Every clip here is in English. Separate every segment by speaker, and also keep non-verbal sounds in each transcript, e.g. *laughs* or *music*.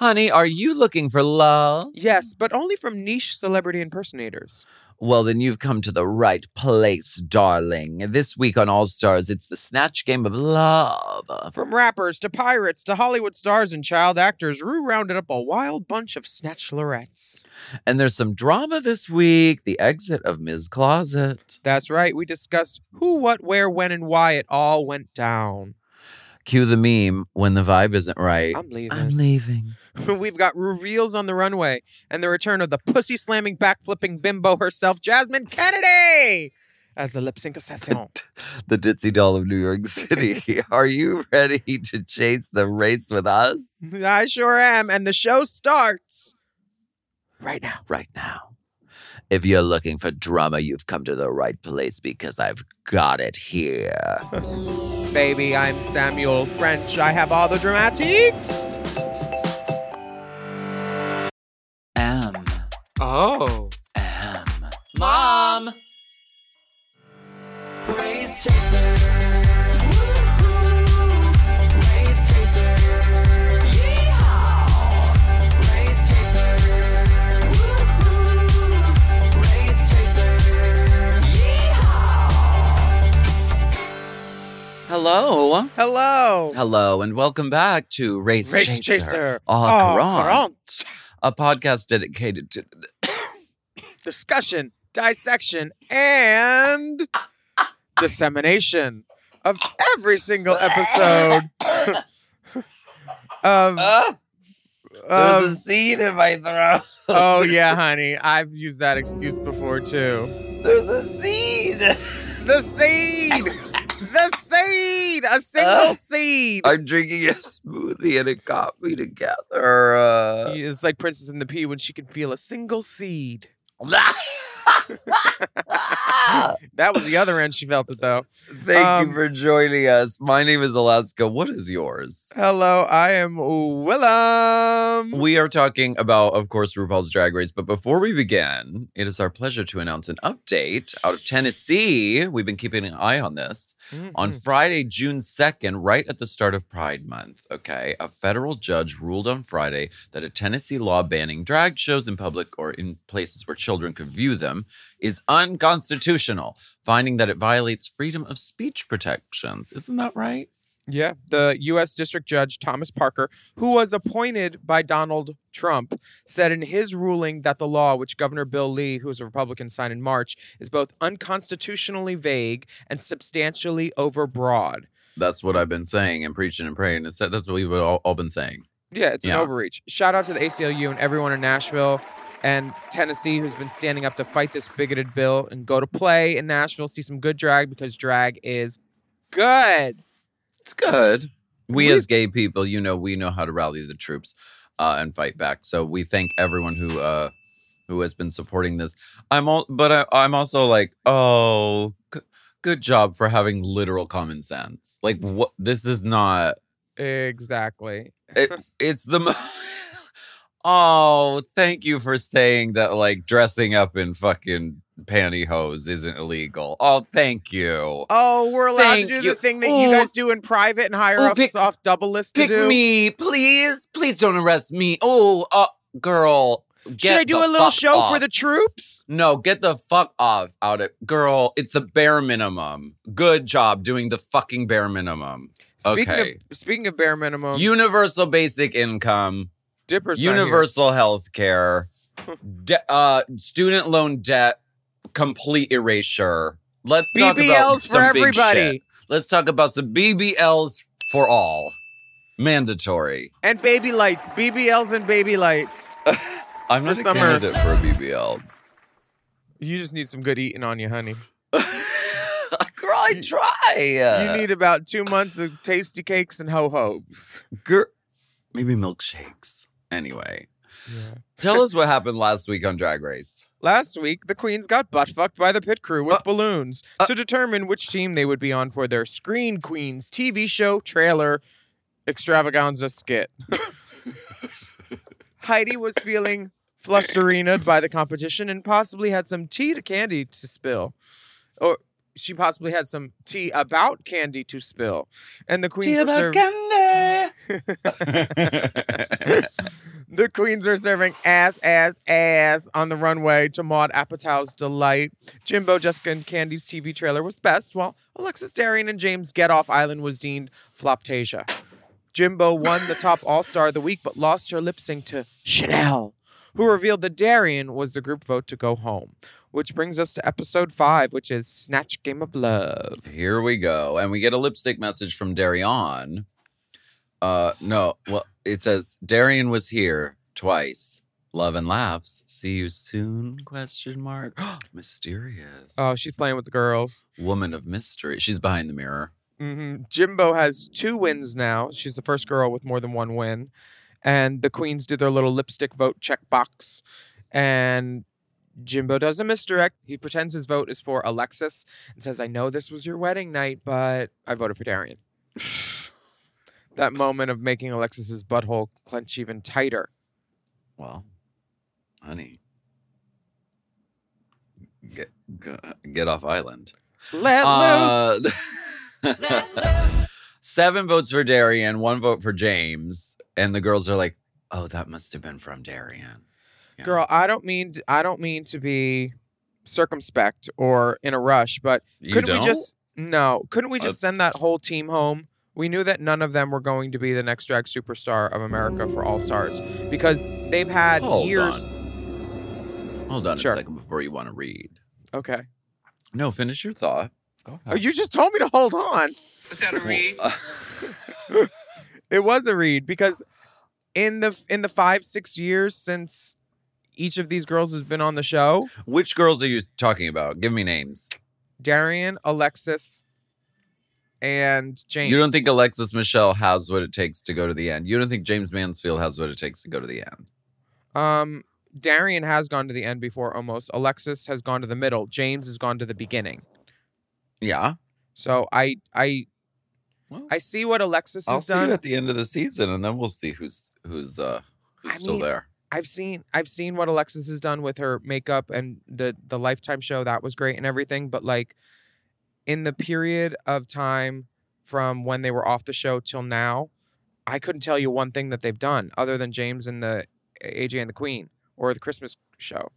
Speaker 1: Honey, are you looking for love?
Speaker 2: Yes, but only from niche celebrity impersonators.
Speaker 1: Well, then you've come to the right place, darling. This week on All Stars, it's the Snatch Game of Love.
Speaker 2: From rappers to pirates to Hollywood stars and child actors, Rue rounded up a wild bunch of snatchlerettes.
Speaker 1: And there's some drama this week the exit of Ms. Closet.
Speaker 2: That's right, we discussed who, what, where, when, and why it all went down.
Speaker 1: Cue the meme when the vibe isn't right.
Speaker 2: I'm leaving.
Speaker 1: I'm leaving. *laughs*
Speaker 2: We've got reveals on the runway and the return of the pussy slamming, back flipping bimbo herself, Jasmine Kennedie, as the lip sync assassin. *laughs*
Speaker 1: the ditzy doll of New York City. *laughs* Are you ready to chase the race with us?
Speaker 2: I sure am. And the show starts right now.
Speaker 1: Right now. If you're looking for drama, you've come to the right place because I've got it here.
Speaker 2: Baby, I'm Samuel French. I have all the dramatics.
Speaker 1: M.
Speaker 2: Oh.
Speaker 1: M.
Speaker 2: Mom!
Speaker 3: Race chaser.
Speaker 1: Hello.
Speaker 2: Hello.
Speaker 1: Hello, and welcome back to Race,
Speaker 2: Race
Speaker 1: Chaser.
Speaker 2: Chaser.
Speaker 1: Au courant, a podcast dedicated to *coughs*
Speaker 2: Discussion, dissection, and dissemination of every single episode *coughs* of.
Speaker 1: Ah, there's a seed in my throat.
Speaker 2: oh, *laughs* yeah, honey. I've used that excuse before, too.
Speaker 1: There's a seed.
Speaker 2: The seed! *laughs* the seed! A single
Speaker 1: Uh,
Speaker 2: seed!
Speaker 1: I'm drinking a smoothie and it got me together. Uh,
Speaker 2: It's like Princess and the Pea when she can feel a single seed. *laughs* That was the other end she felt it though.
Speaker 1: Thank
Speaker 2: Um,
Speaker 1: you for joining us. My name is Alaska. What is yours?
Speaker 2: Hello, I am Willam.
Speaker 1: We are talking about, of course, RuPaul's Drag Race. But before we begin, it is our pleasure to announce an update out of Tennessee. We've been keeping an eye on this. On
Speaker 2: Mhm.
Speaker 1: Friday, June 2nd, right at the start of Pride Month, okay, a federal judge ruled on Friday that a Tennessee law banning drag shows in public or in places where children could view them is unconstitutional, finding that it violates freedom of speech protections. Isn't that right?
Speaker 2: Yeah, the U.S. District Judge Thomas Parker, who was appointed by Donald Trump, said in his ruling that the law, which Governor Bill Lee, who is a Republican, signed in March, is both unconstitutionally vague and substantially overbroad.
Speaker 1: That's what I've been saying and preaching and praying. That that's what we've all, all been saying.
Speaker 2: Yeah, it's
Speaker 1: Yeah.
Speaker 2: an overreach. Shout out to the ACLU and everyone in Nashville and Tennessee who's been standing up to fight this bigoted bill and go to play in Nashville, see some good drag because drag is good.
Speaker 1: It's good. We
Speaker 2: We-
Speaker 1: as gay people, you know, we know how to rally the troops uh, and fight back. So we thank everyone who uh, who has been supporting this. I'm all, but I, I'm also like, oh, g- good job for having literal common sense. Like, what? This is not.
Speaker 2: Exactly.
Speaker 1: It, it's the. mo- *laughs* oh, thank you for saying that. Like dressing up in fucking pantyhose isn't illegal. Oh, thank you.
Speaker 2: Oh, we're allowed
Speaker 1: Thank
Speaker 2: to do
Speaker 1: you.
Speaker 2: the thing that you guys do in private and hire
Speaker 1: Ooh, pick-
Speaker 2: soft double list to
Speaker 1: Pick me, please. Please don't arrest me. Oh, uh, girl.
Speaker 2: Should I do a little show
Speaker 1: off.
Speaker 2: for the troops?
Speaker 1: No, get the fuck off out of girl. It's the bare minimum. Good job doing the fucking bare minimum.
Speaker 2: Speaking
Speaker 1: Okay.
Speaker 2: of speaking of bare minimum,
Speaker 1: Universal basic income,
Speaker 2: Dipper's
Speaker 1: universal health care, *laughs* de- uh, student loan debt, complete erasure. Let's talk about
Speaker 2: BBLs for
Speaker 1: some big
Speaker 2: everybody
Speaker 1: shit. Let's talk about some BBLs for all. Mandatory.
Speaker 2: and baby lights, BBLs and baby lights. *laughs*
Speaker 1: I'm not a
Speaker 2: summer.
Speaker 1: candidate for a BBL.
Speaker 2: You just need some good eating on you, honey. *laughs*
Speaker 1: Girl, I try.
Speaker 2: you need about two months of tasty cakes and ho hos.
Speaker 1: Girl, maybe milkshakes. Anyway, Tell us what happened last week on Drag Race.
Speaker 2: Last week, the queens got butt fucked by the pit crew with
Speaker 1: Uh,
Speaker 2: balloons to determine which team they would be on for their Screen Queens TV show trailer extravaganza skit. *laughs* Heidi was feeling flusterinaed by the competition and possibly had some tea to Kandy to spill. Or she possibly had some tea about Kandy to spill. And the queens were served- *laughs* The queens are serving ass, ass, ass on the runway to Maude Apatow's delight. Jimbo, Jessica, and Kandy's TV trailer was best, while Alexis Darienne and Jaymes Get Off Island was deemed Floptasia. Jimbo won the top All Star of the week, but lost her lip sync to Chanel, who revealed that Darienne was the group vote to go home. Which brings us to episode five, which is Snatch Game of Love.
Speaker 1: Here we go. And we get a lipstick message from Darienne. Uh no, well, it says Darienne was here twice. Love and laughs. See you soon? Question mark. *gasps* Mysterious.
Speaker 2: Oh, she's playing with the girls.
Speaker 1: woman of mystery. She's behind the mirror.
Speaker 2: hmm Jimbo has two wins now. She's the first girl with more than one win. And the queens do their little lipstick vote checkbox. And Jimbo does a misdirect. He pretends his vote is for Alexis and says, I know this was your wedding night, but I voted for Darienne. That moment of making Alexis's butthole clench even tighter.
Speaker 1: Well, honey, get get off island.
Speaker 2: Let
Speaker 1: Uh,
Speaker 2: loose. *laughs*
Speaker 1: Seven votes for Darienne, one vote for Jaymes, and the girls are like, "Oh, that must have been from Darienne." Yeah.
Speaker 2: Girl, I don't mean to, I don't mean to be circumspect or in a rush, but couldn't we just no? Couldn't we
Speaker 1: Uh,
Speaker 2: just send that whole team home? We knew that none of them were going to be the next drag superstar of America for All Stars because they've had
Speaker 1: Hold
Speaker 2: years.
Speaker 1: on. Hold on
Speaker 2: Sure.
Speaker 1: a second before you want to read.
Speaker 2: Okay.
Speaker 1: No, finish your thought. Go
Speaker 2: Oh, you just told me to hold on.
Speaker 4: Is that a read?
Speaker 2: Uh, *laughs* it was a read because in the in the five six years since each of these girls has been on the show,
Speaker 1: Which girls are you talking about? Give me names.
Speaker 2: Darienne, Alexis, and Jaymes.
Speaker 1: You don't think Alexis Michelle has what it takes to go to the end. You don't think Jaymes Mansfield has what it takes to go to the end.
Speaker 2: Um, Darienne has gone to the end before almost. Alexis has gone to the middle. James has gone to the beginning.
Speaker 1: Yeah.
Speaker 2: So I I
Speaker 1: Well,
Speaker 2: I see what Alexis
Speaker 1: I'll
Speaker 2: has
Speaker 1: see
Speaker 2: done.
Speaker 1: you at the end of the season, and then we'll see who's who's uh who's
Speaker 2: I
Speaker 1: still
Speaker 2: mean,
Speaker 1: there.
Speaker 2: I've seen I've seen what Alexis has done with her makeup and the the Lifetime show that was great and everything, but like in the period of time from when they were off the show till now, I couldn't tell you one thing that they've done other than Jaymes and the AJ and the Queen or the Christmas show.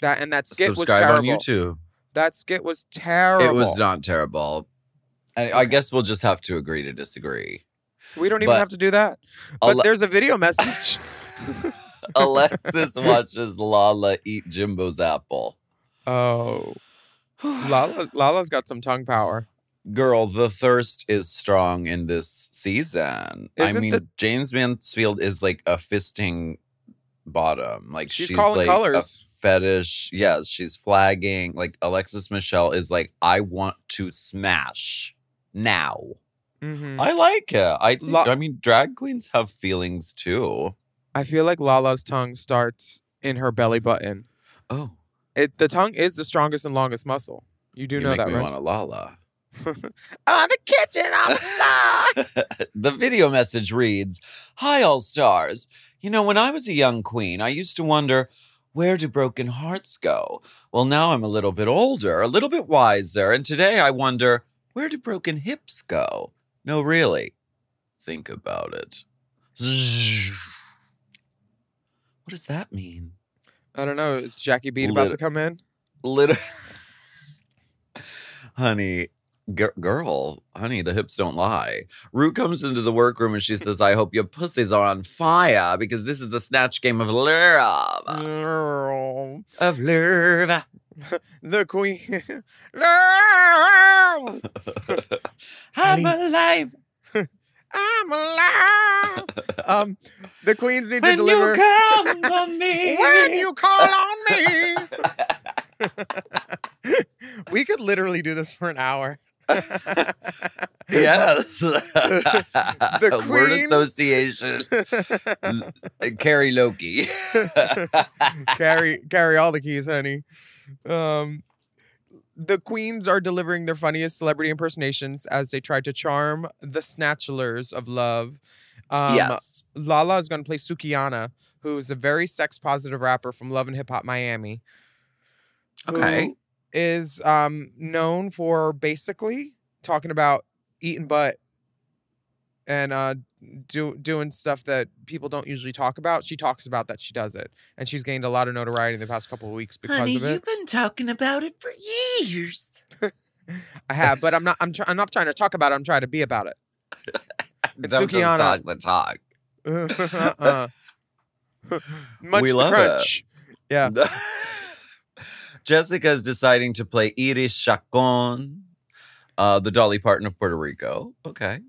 Speaker 2: That and that skit was terrible.
Speaker 1: on YouTube.
Speaker 2: That skit was terrible.
Speaker 1: It was not terrible. I, I guess we'll just have to agree to disagree.
Speaker 2: We don't even
Speaker 1: but-
Speaker 2: have to do that. But
Speaker 1: Ale-
Speaker 2: there's a video *laughs* message. *laughs*
Speaker 1: Alexis watches Lala eat Jimbo's apple.
Speaker 2: oh, *sighs* Lala, Lala's got some tongue power.
Speaker 1: Girl, the thirst is strong in this season. I
Speaker 2: Isn't
Speaker 1: mean,
Speaker 2: the-
Speaker 1: Jaymes Mansfield is like a fisting bottom. Like
Speaker 2: She's
Speaker 1: she's,
Speaker 2: calling
Speaker 1: like
Speaker 2: colors.
Speaker 1: a fetish. Yes, she's flagging. Like Alexis Michelle is like, I want to smash now.
Speaker 2: hmm
Speaker 1: I like it. I think,
Speaker 2: Lo-
Speaker 1: I mean, drag queens have feelings too.
Speaker 2: I feel like Lala's tongue starts in her belly button.
Speaker 1: Oh,
Speaker 2: It the tongue is the strongest and longest muscle. You do
Speaker 1: you
Speaker 2: know
Speaker 1: make
Speaker 2: that,
Speaker 1: me
Speaker 2: right?
Speaker 1: want a Lala. *laughs*
Speaker 2: On oh, the kitchen, on the *laughs*
Speaker 1: the video message reads Hi, All Stars. You know, when I was a young queen, I used to wonder, where do broken hearts go? Well, now I'm a little bit older, a little bit wiser, and today I wonder, where do broken hips go? No, really. Think about it. What does that mean?
Speaker 2: I don't know. Is Jackie Beat about
Speaker 1: Lit-
Speaker 2: to come in?
Speaker 1: Little. *laughs* honey, gir- girl, honey, the hips don't lie. Rue comes into the workroom and she says, I hope your pussies are on fire because this is the snatch game of love. Of love. *laughs*
Speaker 2: the queen. *laughs* Love,
Speaker 1: I'm alive
Speaker 2: I'm alive. *laughs* um, the queens need to
Speaker 1: when
Speaker 2: deliver.
Speaker 1: you come for *laughs* me.
Speaker 2: when you call on me. *laughs* we could literally do this for an hour.
Speaker 1: Yes.
Speaker 2: The
Speaker 1: Word
Speaker 2: queen-
Speaker 1: association. Carrie Loki.
Speaker 2: carry carry all the keys, honey. Um, the queens are delivering their funniest celebrity impersonations as they try to charm the snatchlers of love. Um,
Speaker 1: yes.
Speaker 2: Lala is going to play Sukihana, who is a very sex positive rapper from Love and Hip Hop Miami.
Speaker 1: Okay.
Speaker 2: Is um known for basically talking about eating butt and uh do doing stuff that people don't usually talk about. She talks about that she does it, and she's gained a lot of notoriety in the past couple of weeks because of it.
Speaker 1: You've been talking about it for years. *laughs*
Speaker 2: I have, but I'm not. I'm. Try- I'm not trying to talk about it. I'm trying to be about it. *laughs* It's
Speaker 1: Don't
Speaker 2: Sukihana.
Speaker 1: just talk the talk.
Speaker 2: uh-uh. *laughs* Munch
Speaker 1: We
Speaker 2: the
Speaker 1: love it.
Speaker 2: crunch. Yeah.
Speaker 1: Jessica is deciding to play Iris Chacon, uh, the Dolly Parton of Puerto Rico. Okay.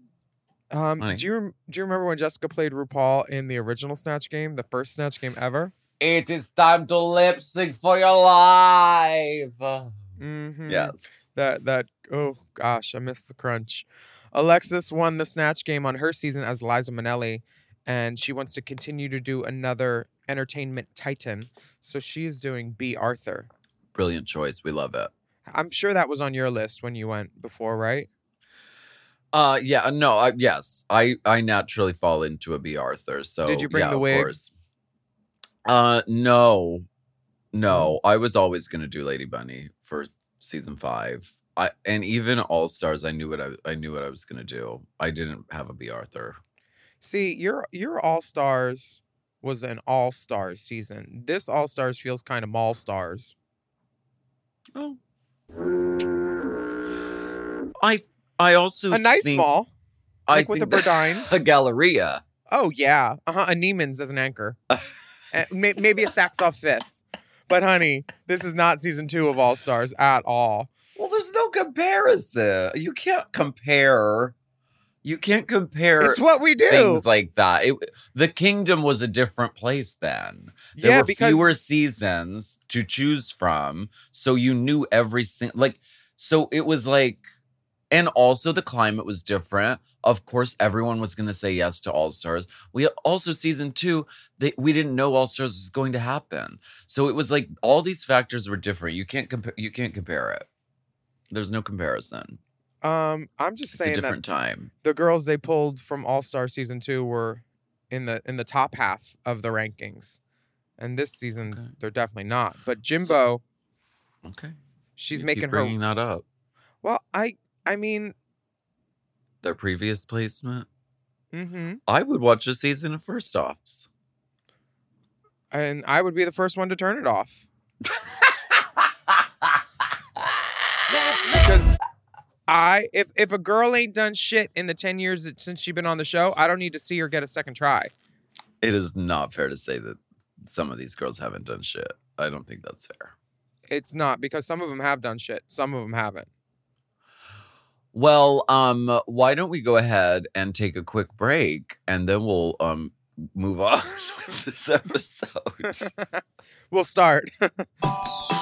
Speaker 2: Um,
Speaker 1: Honey.
Speaker 2: do you rem- do you remember when Jessica played RuPaul in the original Snatch game, the first Snatch game ever?
Speaker 1: It is time to lip sync for your life.
Speaker 2: Mm-hmm.
Speaker 1: Yes.
Speaker 2: That that oh gosh, I missed the crunch. Alexis won the Snatch game on her season as Liza Minnelli, and she wants to continue to do another entertainment titan. So she is doing Bea Arthur.
Speaker 1: Brilliant choice. We love it.
Speaker 2: I'm sure that was on your list when you went before, right?
Speaker 1: Uh yeah, no, I, yes. I I naturally fall into a Bea Arthur. So
Speaker 2: Did you bring
Speaker 1: yeah,
Speaker 2: the
Speaker 1: of
Speaker 2: wig?
Speaker 1: course. Uh no. No, I was always going to do Lady Bunny for season 5. I and even All Stars I knew what I I knew what I was going to do. I didn't have a Bea Arthur.
Speaker 2: See, your your All Stars was an All Stars season. This All Stars feels kind of Mall Stars.
Speaker 1: Oh. I I also
Speaker 2: A nice mall,
Speaker 1: I
Speaker 2: like with
Speaker 1: a *laughs*
Speaker 2: Burdines.
Speaker 1: a Galleria.
Speaker 2: Oh yeah, uh huh. A Neiman's as an anchor, *laughs* may- maybe a Saks off Fifth. But honey, this is not season two of All Stars at all.
Speaker 1: Well, there's no comparison. You can't compare. You can't compare
Speaker 2: It's what we do.
Speaker 1: things like that. It, the kingdom was a different place then. There
Speaker 2: yeah,
Speaker 1: were
Speaker 2: because
Speaker 1: fewer seasons to choose from, so you knew every single like. So it was like, and also the climate was different. Of course, everyone was going to say yes to All Stars. We also season two, they, we didn't know All Stars was going to happen, so it was like all these factors were different. You can't compare. You can't compare it. There's no comparison.
Speaker 2: um, I'm just
Speaker 1: It's a
Speaker 2: saying that
Speaker 1: different time.
Speaker 2: the girls they pulled from All Star season two were in the in the top half of the rankings, and this season
Speaker 1: Okay.
Speaker 2: they're definitely not. But Jimbo,
Speaker 1: Okay,
Speaker 2: she's
Speaker 1: You
Speaker 2: making her.
Speaker 1: bringing that up.
Speaker 2: Well, I I mean,
Speaker 1: Their previous placement.
Speaker 2: mm-hmm.
Speaker 1: I would watch a season of First Offs.
Speaker 2: and I would be the first one to turn it off. *laughs* because I if if a girl ain't done shit in the ten years that since she been on the show, I don't need to see her get a second try.
Speaker 1: It is not fair to say that some of these girls haven't done shit. I don't think that's fair.
Speaker 2: It's not because some of them have done shit, some of them haven't.
Speaker 1: Well, um, why don't we go ahead and take a quick break and then we'll um move on *laughs* with this episode. *laughs*
Speaker 2: We'll start. *laughs*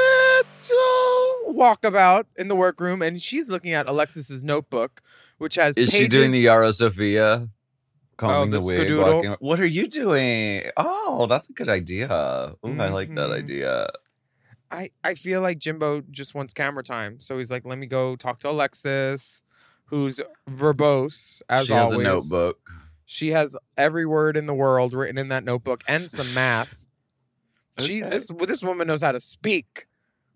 Speaker 2: walkabout in the workroom, and she's looking at Alexis's notebook, which has
Speaker 1: Is she doing the
Speaker 2: pages-
Speaker 1: Yara Sofia? Combing
Speaker 2: Oh,
Speaker 1: the
Speaker 2: the
Speaker 1: wig. Walking. What are you doing? Oh, that's a good idea. Ooh, I like that
Speaker 2: Mhm.
Speaker 1: idea.
Speaker 2: I, I feel like Jimbo just wants camera time. So he's like, let me go talk to Alexis, who's verbose as
Speaker 1: she has
Speaker 2: always.
Speaker 1: a notebook.
Speaker 2: She has every word in the world written in that notebook and some math. She this this woman knows how to speak.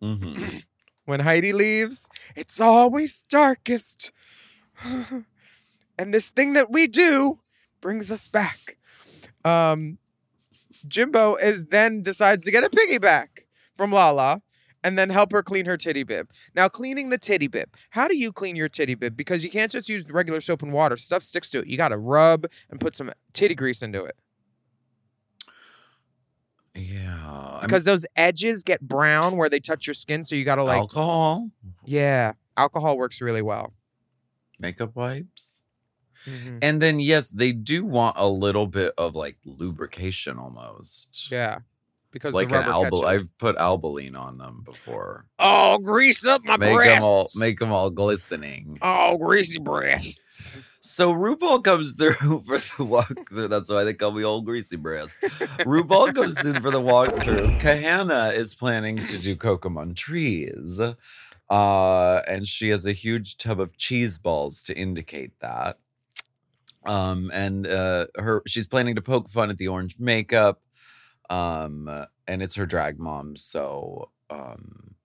Speaker 1: hmm *clears throat*
Speaker 2: When Heidi leaves, it's always darkest. *laughs* and this thing that we do brings us back. Um Jimbo is then decides to get a piggyback from Lala and then help her clean her titty bib. Now, cleaning the titty bib. How do you clean your titty bib? Because you can't just use regular soap and water. Stuff sticks to it. You got to rub and put some titty grease into it.
Speaker 1: Yeah. I mean,
Speaker 2: Because those edges get brown where they touch your skin. So you got to like,
Speaker 1: alcohol,
Speaker 2: yeah, alcohol works really well.
Speaker 1: makeup wipes.
Speaker 2: Mhm.
Speaker 1: And then, yes, they do want a little bit of like lubrication almost.
Speaker 2: Yeah. Because
Speaker 1: Like
Speaker 2: the
Speaker 1: an albal. I've put Albolene on them before.
Speaker 2: Oh, grease up my
Speaker 1: Make them
Speaker 2: breasts.
Speaker 1: all, make them all glistening.
Speaker 2: oh, greasy breasts. *laughs*
Speaker 1: So RuPaul comes through *laughs* for the walkthrough. That's why they call me old greasy breasts. RuPaul comes in for the walkthrough. Kahanna is planning to do Coco Montrese. Uh, and she has a huge tub of cheese balls to indicate that. Um, and uh, her she's planning to poke fun at the orange makeup. Um, and it's her drag mom. So um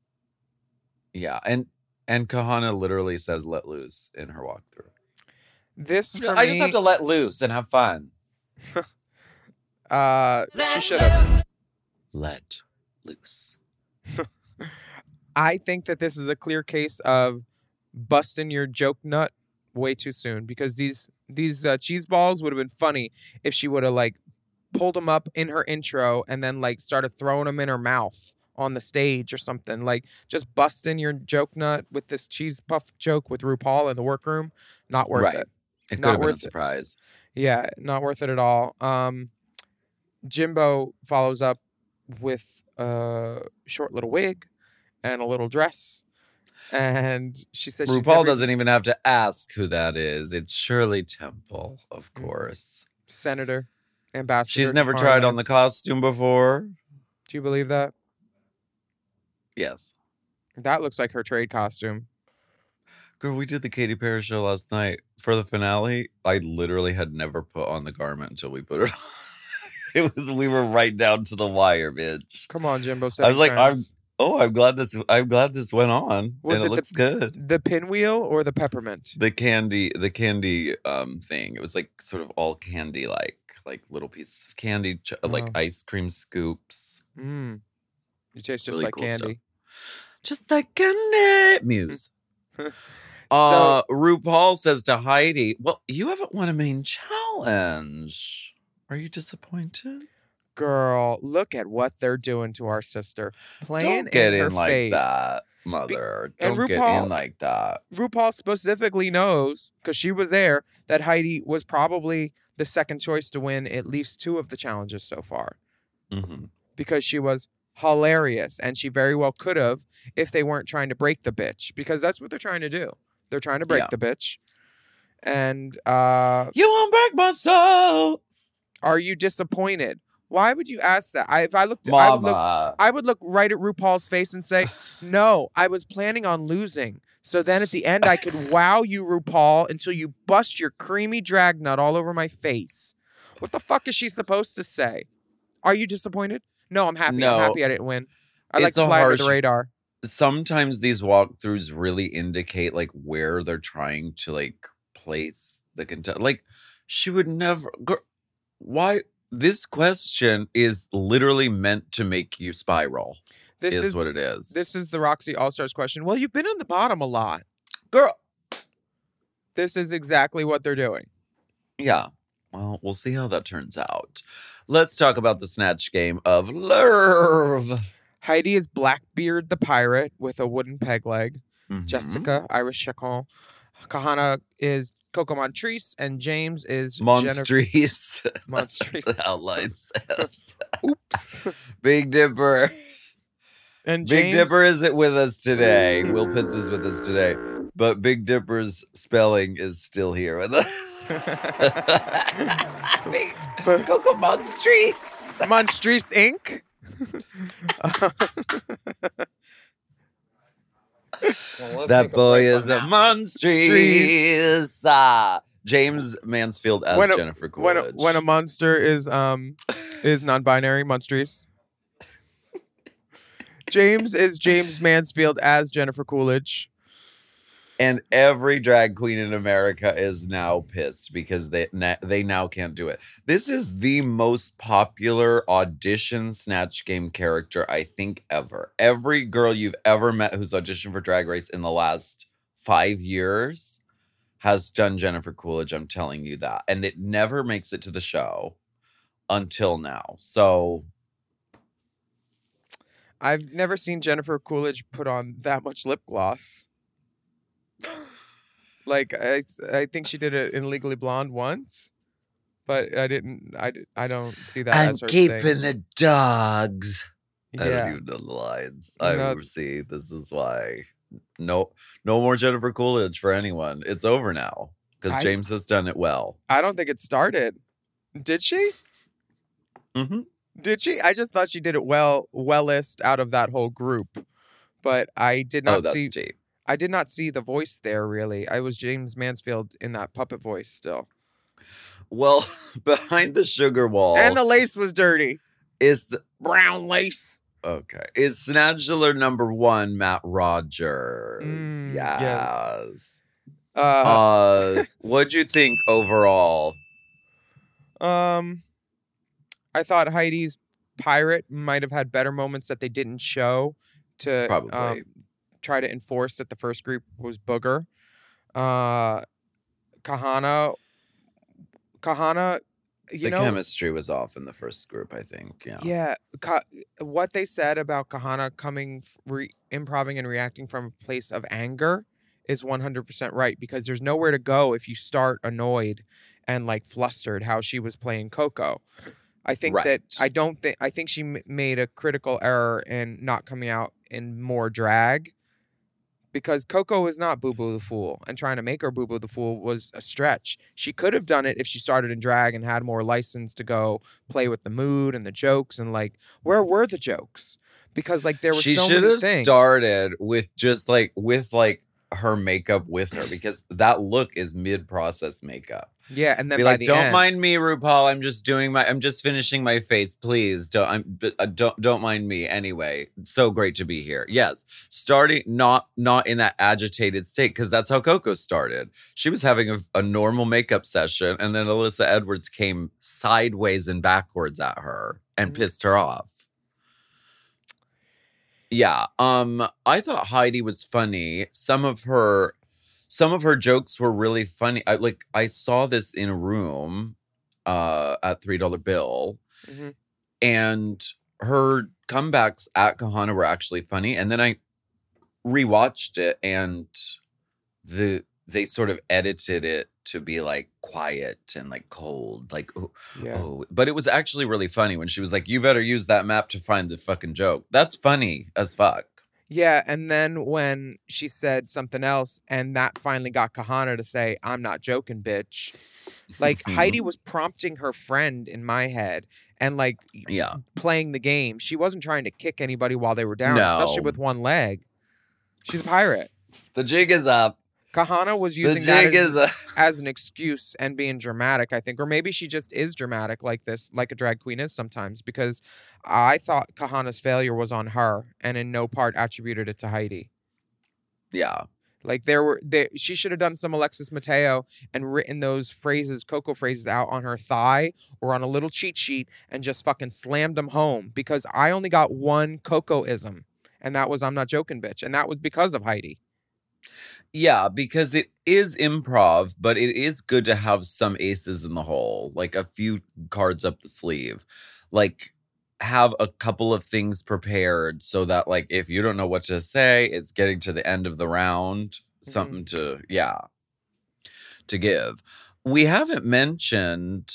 Speaker 1: yeah, and and Kahanna literally says let loose in her walkthrough.
Speaker 2: This for
Speaker 1: I just have to let loose and have fun. *laughs*
Speaker 2: Uh, she should have.
Speaker 1: Let loose. *laughs*
Speaker 2: I think that this is a clear case of busting your joke nut way too soon because these these uh, cheese balls would have been funny if she would have like pulled them up in her intro and then like started throwing them in her mouth on the stage or something like just busting your joke nut with this cheese puff joke with RuPaul in the workroom not worth
Speaker 1: Right.
Speaker 2: it
Speaker 1: It
Speaker 2: Not
Speaker 1: been a
Speaker 2: worth it.
Speaker 1: surprise.
Speaker 2: Yeah, not worth it at all. Um, Jimbo follows up with a short little wig and a little dress, and she says
Speaker 1: RuPaul
Speaker 2: never-
Speaker 1: doesn't even have to ask who that is. It's Shirley Temple, of
Speaker 2: Mhm.
Speaker 1: course.
Speaker 2: senator, ambassador.
Speaker 1: She's never tried on the costume before.
Speaker 2: Do you believe that?
Speaker 1: Yes.
Speaker 2: That looks like her trade costume.
Speaker 1: Girl, we did the Katy Perry show last night for the finale. I literally had never put on the garment until we put it on. *laughs* it was we were right down to the wire, bitch.
Speaker 2: Come on, Jimbo.
Speaker 1: I was like, I'm oh, I'm glad this I'm glad this went on.
Speaker 2: Was
Speaker 1: and it,
Speaker 2: it the-
Speaker 1: looks good.
Speaker 2: the pinwheel or the peppermint.
Speaker 1: The candy, the candy um thing. It was like sort of all candy like like little pieces of candy, ch- like
Speaker 2: Oh.
Speaker 1: ice cream scoops.
Speaker 2: Mm. You taste just
Speaker 1: Really
Speaker 2: like
Speaker 1: cool stuff.
Speaker 2: candy.
Speaker 1: Just like candy. Muse. *laughs* Uh, RuPaul says to Heidi, "Well, you haven't won a main challenge. Are you disappointed?
Speaker 2: Girl, look at what they're doing to our sister. Playing
Speaker 1: Don't get
Speaker 2: in,
Speaker 1: in, like
Speaker 2: face.
Speaker 1: that, mother.
Speaker 2: and
Speaker 1: Don't get
Speaker 2: RuPaul-
Speaker 1: in like that.
Speaker 2: RuPaul specifically knows because she was there that Heidi was probably the second choice to win at least two of the challenges so far
Speaker 1: hmm
Speaker 2: because she was hilarious and she very well could have if they weren't trying to break the bitch because that's what they're trying to do. They're trying to break
Speaker 1: Yeah.
Speaker 2: the bitch. And uh
Speaker 1: You won't break my soul,
Speaker 2: are you disappointed? Why would you ask that? I, if I looked, I would look I would look right at RuPaul's face and say, *laughs* No, I was planning on losing. So then at the end, I could wow you, RuPaul, until you bust your creamy drag nut all over my face. What the fuck is she supposed to say? Are you disappointed? No, I'm happy.
Speaker 1: No.
Speaker 2: I'm happy I didn't win. I like to fly under the
Speaker 1: harsh-
Speaker 2: radar.
Speaker 1: sometimes these walkthroughs really indicate like where they're trying to like place the content. Like she would never. Girl, why? This question is literally meant to make you spiral.
Speaker 2: This
Speaker 1: is,
Speaker 2: is
Speaker 1: what it is.
Speaker 2: this is the Roxy All Stars question. Well, you've been in the bottom a lot.
Speaker 1: girl.
Speaker 2: This is exactly what they're doing.
Speaker 1: Yeah. Well, we'll see how that turns out. Let's talk about the snatch game of Lerv.
Speaker 2: Heidi is Blackbeard the pirate with a wooden peg leg.
Speaker 1: Mhm.
Speaker 2: Jessica, Iris Chacon. Kahanna is Coco Montrese, and Jaymes is Jennifer
Speaker 1: Monstries
Speaker 2: Montrese.
Speaker 1: outline says. *laughs*
Speaker 2: Oops.
Speaker 1: Big Dipper.
Speaker 2: And
Speaker 1: Big Dipper isn't with us today. Will Pitts is with us today. But Big Dipper's spelling is still here with us. *laughs* *laughs* Big Coco Monstries.
Speaker 2: Monstrese Inc. *laughs*
Speaker 1: That boy is a monstrous. Ah, Jaymes Mansfield as
Speaker 2: When a-
Speaker 1: Jennifer
Speaker 2: when a,
Speaker 1: Coolidge.
Speaker 2: when a monster is um is non-binary monstrese. Jaymes is Jaymes Mansfield as Jennifer Coolidge.
Speaker 1: and every drag queen in America is now pissed because they they now can't do it. This is the most popular audition snatch game character I think ever. Every girl you've ever met who's auditioned for Drag Race in the last five years has done Jennifer Coolidge. I'm telling you that, and it never makes it to the show until now. So
Speaker 2: I've never seen Jennifer Coolidge put on that much lip gloss. like I, I think she did it in Legally Blonde once, but I didn't. I, I don't see that as her thing.
Speaker 1: the dogs. I don't
Speaker 2: Yeah,
Speaker 1: even know the lines. I
Speaker 2: No.
Speaker 1: see. This is why no no more Jennifer Coolidge for anyone. It's over now because Jaymes has done it well.
Speaker 2: I don't think it started. Did she?
Speaker 1: Mm hmm
Speaker 2: Did she? I just thought she did it well, wellest out of that whole group. But I did
Speaker 1: Oh,
Speaker 2: not
Speaker 1: that's
Speaker 2: see.
Speaker 1: deep.
Speaker 2: I did not see the voice there. Really, I was Jaymes Mansfield in that puppet voice still,
Speaker 1: Well, *laughs* behind the sugar wall
Speaker 2: and the lace was dirty,
Speaker 1: is the
Speaker 2: brown lace.
Speaker 1: okay is Snatchler number one Matt Rogers.
Speaker 2: Mm,
Speaker 1: yes.
Speaker 2: yes. Uh,
Speaker 1: Uh, what'd you think overall? *laughs*
Speaker 2: um, I thought Heidi's pirate might have had better moments that they didn't show to
Speaker 1: Probably.
Speaker 2: um, try to enforce that the first group was booger. Uh, Kahanna, Kahanna, you
Speaker 1: the
Speaker 2: know,
Speaker 1: chemistry was off in the first group, I think. Yeah.
Speaker 2: yeah, Ka- what they said about Kahanna coming, re- improving and reacting from a place of anger is 100% right because there's nowhere to go if you start annoyed and like flustered how she was playing Coco. I think that I don't think I think she m- made a critical error in not coming out in more drag because Coco is not Boo Boo the Fool, and trying to make her Boo Boo the Fool was a stretch. She could have done it if she started in drag and had more license to go play with the mood and the jokes and like where were the jokes? Because like there were
Speaker 1: she
Speaker 2: so
Speaker 1: should
Speaker 2: many
Speaker 1: have
Speaker 2: things.
Speaker 1: started with just like with like her makeup with her because that look is mid-process makeup.
Speaker 2: Yeah, and then
Speaker 1: Be like,
Speaker 2: the
Speaker 1: don't
Speaker 2: end,
Speaker 1: mind me, RuPaul. I'm just doing my. I'm just finishing my face. Please don't. I'm. uh, don't don't mind me. Anyway, so great to be here. Yes, starting not not in that agitated state because that's how Coco started. She was having a, a normal makeup session, and then Alyssa Edwards came sideways and backwards at her and
Speaker 2: Mhm.
Speaker 1: pissed her off. Yeah. Um, I thought Heidi was funny. Some of her some of her jokes were really funny. I like I saw this in a room uh at three dollar bill
Speaker 2: Mhm.
Speaker 1: and her comebacks at Kahanna were actually funny. And then I rewatched it and the they sort of edited it to be like quiet and like cold, like oh,
Speaker 2: yeah.
Speaker 1: Oh, but it was actually really funny when she was like, "You better use that map to find the fucking joke." That's funny as fuck.
Speaker 2: Yeah, and then when she said something else, and that finally got Kahanna to say, "I'm not joking, bitch." Like mm-hmm. Heidi was prompting her friend in my head, and like
Speaker 1: Yeah,
Speaker 2: playing the game. She wasn't trying to kick anybody while they were down, especially with one leg. She's a pirate.
Speaker 1: the jig is up.
Speaker 2: Kahanna was using that as,
Speaker 1: a *laughs*
Speaker 2: as an excuse and being dramatic, I think, or maybe she just is dramatic like this, like a drag queen is sometimes. Because I thought Kahanna's failure was on her, and in no part attributed it to Heidi.
Speaker 1: yeah.
Speaker 2: Like there were, there, she should have done some Alexis Mateo and written those phrases, Coco phrases, out on her thigh or on a little cheat sheet and just fucking slammed them home. Because I only got one Cocoism, and that was "I'm not joking, bitch," and that was because of Heidi.
Speaker 1: Yeah, because it is improv, but it is good to have some aces in the hole, like a few cards up the sleeve. Like have a couple of things prepared so that like if you don't know what to say, it's getting to the end of the round, mm-hmm. something to yeah, to give. We haven't mentioned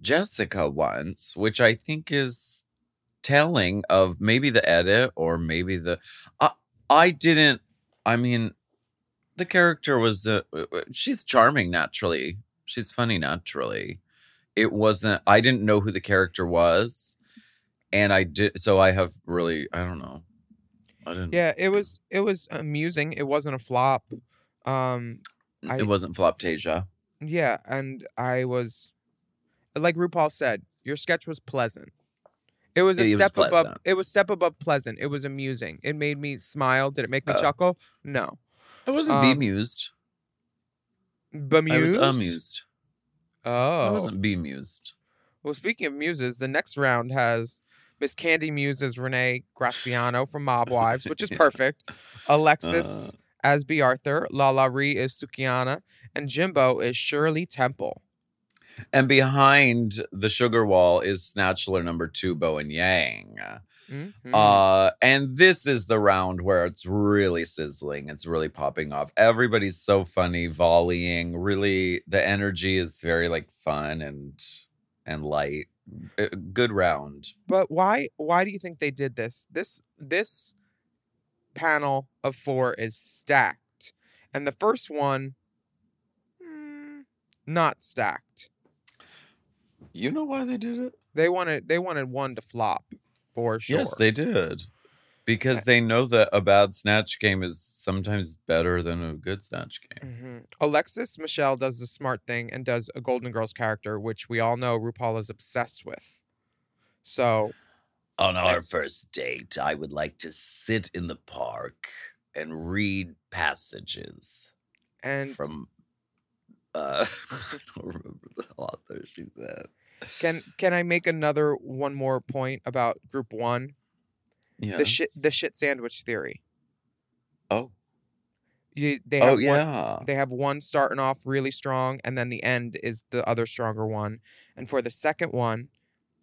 Speaker 1: Jessica once, which I think is telling of maybe the edit or maybe the I I didn't I mean the character was uh, uh, uh, she's charming naturally. She's funny naturally. It wasn't I didn't know who the character was and I did so I have really I don't know. I didn't
Speaker 2: Yeah, it was it was amusing. It wasn't a flop. Um, I-
Speaker 1: it wasn't Floptasia.
Speaker 2: yeah, and I was like RuPaul said, your sketch was pleasant. It was a
Speaker 1: It was
Speaker 2: step above.
Speaker 1: pleasant.
Speaker 2: It was step above pleasant. It was amusing. It made me smile. Did it make me
Speaker 1: Uh,
Speaker 2: chuckle? No.
Speaker 1: I wasn't
Speaker 2: Um,
Speaker 1: bemused.
Speaker 2: Bemused.
Speaker 1: I was amused.
Speaker 2: Oh.
Speaker 1: I wasn't bemused.
Speaker 2: Well, speaking of muses, the next round has Miss Kandy Muse as Renee Graziano from Mob *laughs* Wives, which is perfect. Alexis
Speaker 1: Uh,
Speaker 2: as Bea Arthur, LaLa Ri is Sukihana, and Jimbo is Shirley Temple.
Speaker 1: and behind the sugar wall is Snatchler number two, Bowen Yang.
Speaker 2: Mhm.
Speaker 1: Uh, and this is the round where it's really sizzling. It's really popping off. Everybody's so funny, volleying. Really, the energy is very like fun and and light. Uh, Good round.
Speaker 2: But why why do you think they did this? This this panel of four is stacked. And the first one mm, not stacked.
Speaker 1: You know why they did it?
Speaker 2: They wanted they wanted one to flop for sure.
Speaker 1: Yes, they did. Because they know that a bad snatch game is sometimes better than a good snatch game.
Speaker 2: Mhm. Alexis Michelle does the smart thing and does a Golden Girls character, which we all know RuPaul is obsessed with. So
Speaker 1: On our first date, I would like to sit in the park and read passages
Speaker 2: and
Speaker 1: from uh *laughs* I don't remember the author she said.
Speaker 2: Can can I make another one more point about group one?
Speaker 1: Yeah.
Speaker 2: The shit the shit sandwich theory.
Speaker 1: oh.
Speaker 2: You they oh, have
Speaker 1: Oh
Speaker 2: one,
Speaker 1: yeah.
Speaker 2: They have one starting off really strong, and then the end is the other stronger one. And for the second one,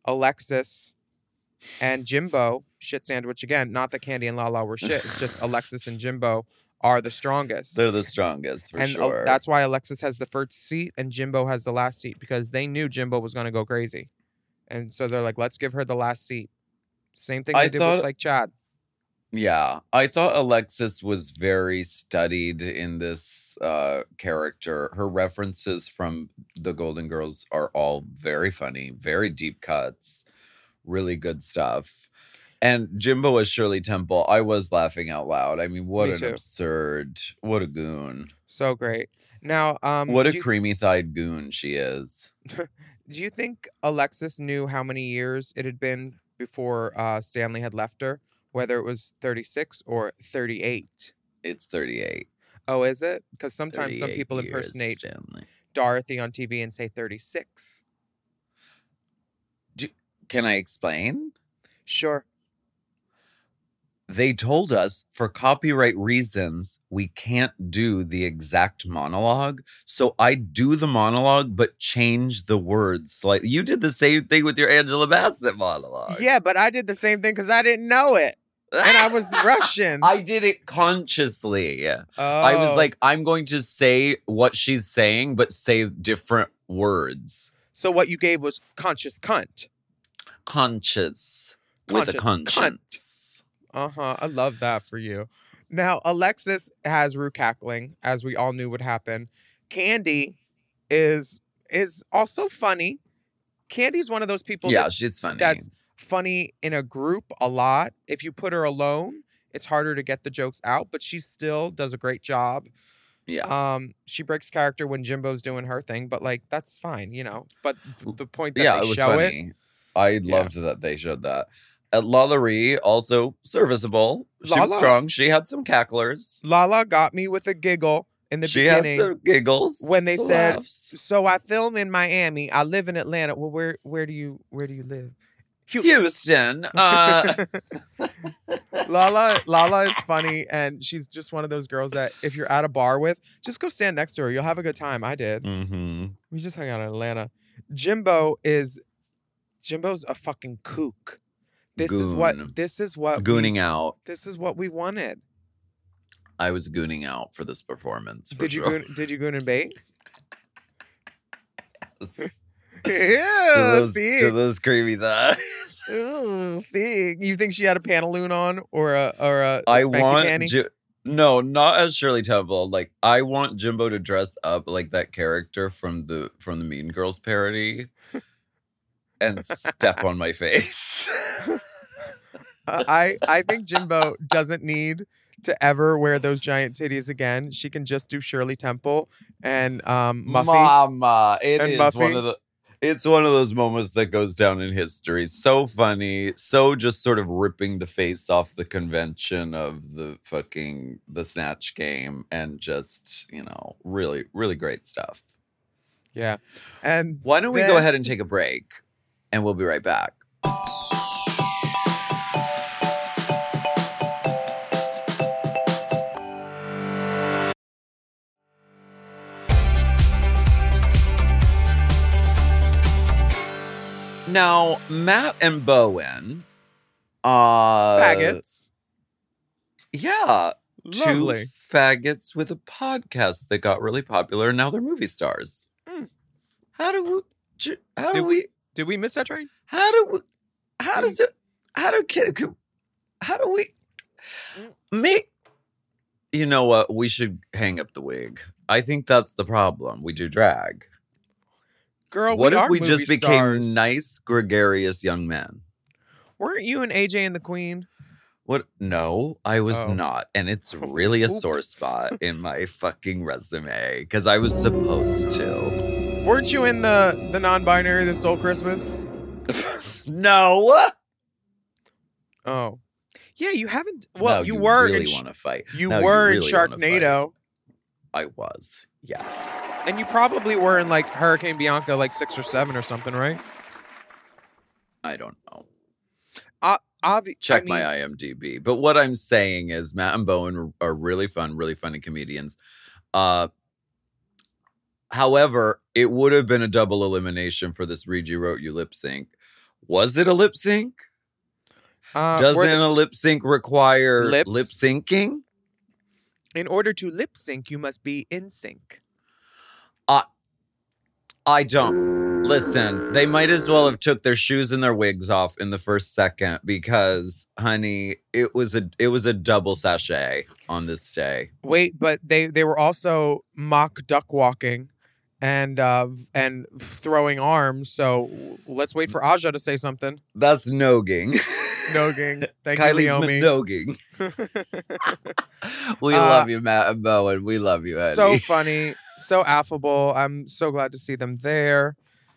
Speaker 2: Alexis and Jimbo, shit sandwich again. Not that Kandy and Lala were shit. It's just *laughs* Alexis and Jimbo are the strongest.
Speaker 1: They're the strongest for
Speaker 2: and Al-
Speaker 1: sure.
Speaker 2: that's why Alexis has the first seat and Jimbo has the last seat because they knew Jimbo was going to go crazy. And so they're like, let's give her the last seat. Same thing they
Speaker 1: I
Speaker 2: did
Speaker 1: thought-
Speaker 2: with like Chad.
Speaker 1: Yeah, I thought Alexis was very studied in this uh character. Her references from the Golden Girls are all very funny, very deep cuts, really good stuff. And Jimbo was Shirley Temple, I was laughing out loud. I mean, what
Speaker 2: Me
Speaker 1: an
Speaker 2: too.
Speaker 1: absurd, what a goon.
Speaker 2: So great. Now, um,
Speaker 1: what a
Speaker 2: you-
Speaker 1: creamy thighed goon she is. *laughs*
Speaker 2: Do you think Alexis knew how many years it had been before uh, Stanley had left her? Whether it was 36 or 38?
Speaker 1: It's 38.
Speaker 2: Oh, is it? Because sometimes some people
Speaker 1: years,
Speaker 2: impersonate
Speaker 1: Stanley.
Speaker 2: Dorothy on TV and say 36.
Speaker 1: Can I explain?
Speaker 2: Sure.
Speaker 1: They told us for copyright reasons we can't do the exact monologue so i do the monologue but change the words slightly you did the same thing with your angela bassett monologue
Speaker 2: Yeah, but I did the same thing because I didn't know it. And I was *laughs* Russian.
Speaker 1: i did it consciously i was
Speaker 2: Oh.
Speaker 1: like i'm going to say what she's saying but say different words
Speaker 2: so what you gave was conscious cunt.
Speaker 1: conscious with a
Speaker 2: Conscious cunt. Uh huh. I love that for you. Now, Alexis has Rue cackling, as we all knew would happen. Kandy is is also funny. Kandy's one of those people
Speaker 1: yeah
Speaker 2: that's,
Speaker 1: she's funny
Speaker 2: that's funny in a group a lot. If you put her alone, it's harder to get the jokes out, but she still does a great job.
Speaker 1: Yeah.
Speaker 2: Um, she breaks character when Jimbo's doing her thing, but like that's fine, you know. But th- the point that
Speaker 1: yeah,
Speaker 2: they
Speaker 1: it was
Speaker 2: show it,
Speaker 1: funny. I loved that they showed that. At LaLa Ri, also serviceable. She was strong. She had some cacklers.
Speaker 2: Lala got me with a giggle in the
Speaker 1: she
Speaker 2: beginning
Speaker 1: had some giggles
Speaker 2: when they said,
Speaker 1: laughs.
Speaker 2: "So I film in Miami. I live in Atlanta. Well, where where do you where do you live?"
Speaker 1: Houston. *laughs* Uh, *laughs*
Speaker 2: Lala Lala is funny and she's just one of those girls that if you're at a bar with, just go stand next to her. You'll have a good time. I did.
Speaker 1: mhm.
Speaker 2: We just hung out in Atlanta. Jimbo is Jimbo's a fucking kook. This is what this is what we-
Speaker 1: Gooning out.
Speaker 2: this is what we wanted.
Speaker 1: I was gooning out for this performance. For
Speaker 2: Did you
Speaker 1: sure.
Speaker 2: goon, did you goon and bait? *laughs*
Speaker 1: to
Speaker 2: yeah,
Speaker 1: those,
Speaker 2: see,
Speaker 1: to those creamy thighs. *laughs*
Speaker 2: Ooh, see. You think she had a pantaloon on or a or a
Speaker 1: I want? Ji- no, not as Shirley Temple. Like I want Jimbo to dress up like that character from the from the Mean Girls parody and step on my face. *laughs*
Speaker 2: I I think Jimbo doesn't need to ever wear those giant titties again. She can just do Shirley Temple and um Muffy.
Speaker 1: Mama, it is one of the it's one of those moments that goes down in history. So funny, so just sort of ripping the face off the convention of the fucking the snatch game and just, you know, really really great stuff.
Speaker 2: Yeah, and
Speaker 1: Why don't we go ahead and take a break and we'll be right back. Now, Matt and Bowen, uh,
Speaker 2: faggots.
Speaker 1: Yeah, two faggots with a podcast that got really popular. and Now they're movie stars.
Speaker 2: Mm.
Speaker 1: How do we? How do
Speaker 2: Did-
Speaker 1: we?
Speaker 2: Did we miss that train?
Speaker 1: How do we? How
Speaker 2: Mm.
Speaker 1: does it? How do kid? How do we?
Speaker 2: Mm.
Speaker 1: Make. You know what? We should hang up the wig. I think that's the problem. We do drag.
Speaker 2: Girl,
Speaker 1: what
Speaker 2: we
Speaker 1: if we just became
Speaker 2: stars.
Speaker 1: nice, gregarious young men?
Speaker 2: Weren't you and AJ and the Queen?
Speaker 1: What? No, I was
Speaker 2: Oh.
Speaker 1: not. And it's *laughs* really a sore spot in my fucking resume because I was supposed to.
Speaker 2: Weren't you in the the non-binary that stole Christmas? *laughs*
Speaker 1: No.
Speaker 2: Oh, yeah. You haven't. Well,
Speaker 1: No,
Speaker 2: you, were
Speaker 1: really want to fight.
Speaker 2: you
Speaker 1: No,
Speaker 2: were
Speaker 1: really
Speaker 2: in. Sharknado,
Speaker 1: I was. Yes.
Speaker 2: and you probably were in like Hurricane Bianca, like six or seven or something, right?
Speaker 1: I don't know.
Speaker 2: Obvi-
Speaker 1: Check
Speaker 2: I mean,
Speaker 1: my IMDb. But what I'm saying is Matt and Bowen are, are really fun, really funny comedians. Uh however, it would have been a double elimination for this Read You Wrote You lip sync. Was it a lip sync?
Speaker 2: uh,
Speaker 1: Doesn't
Speaker 2: the-
Speaker 1: a lip sync require
Speaker 2: Lips?
Speaker 1: lip syncing?
Speaker 2: In order to lip sync, you must be in sync.
Speaker 1: I don't. Listen, they might as well have took their shoes and their wigs off in the first second because, honey, it was a it was a double sachet on this day.
Speaker 2: Wait, but they they were also mock duck walking, and uh and throwing arms. So let's wait for Aja to say something.
Speaker 1: That's nogging. *laughs*
Speaker 2: Nogging. Thank
Speaker 1: Kylie
Speaker 2: you, Naomi.
Speaker 1: Minoguing. *laughs* We
Speaker 2: Uh,
Speaker 1: love you, Matt and Bowen. We love you, Eddie.
Speaker 2: so *laughs* funny, so affable. I'm so glad to see them there.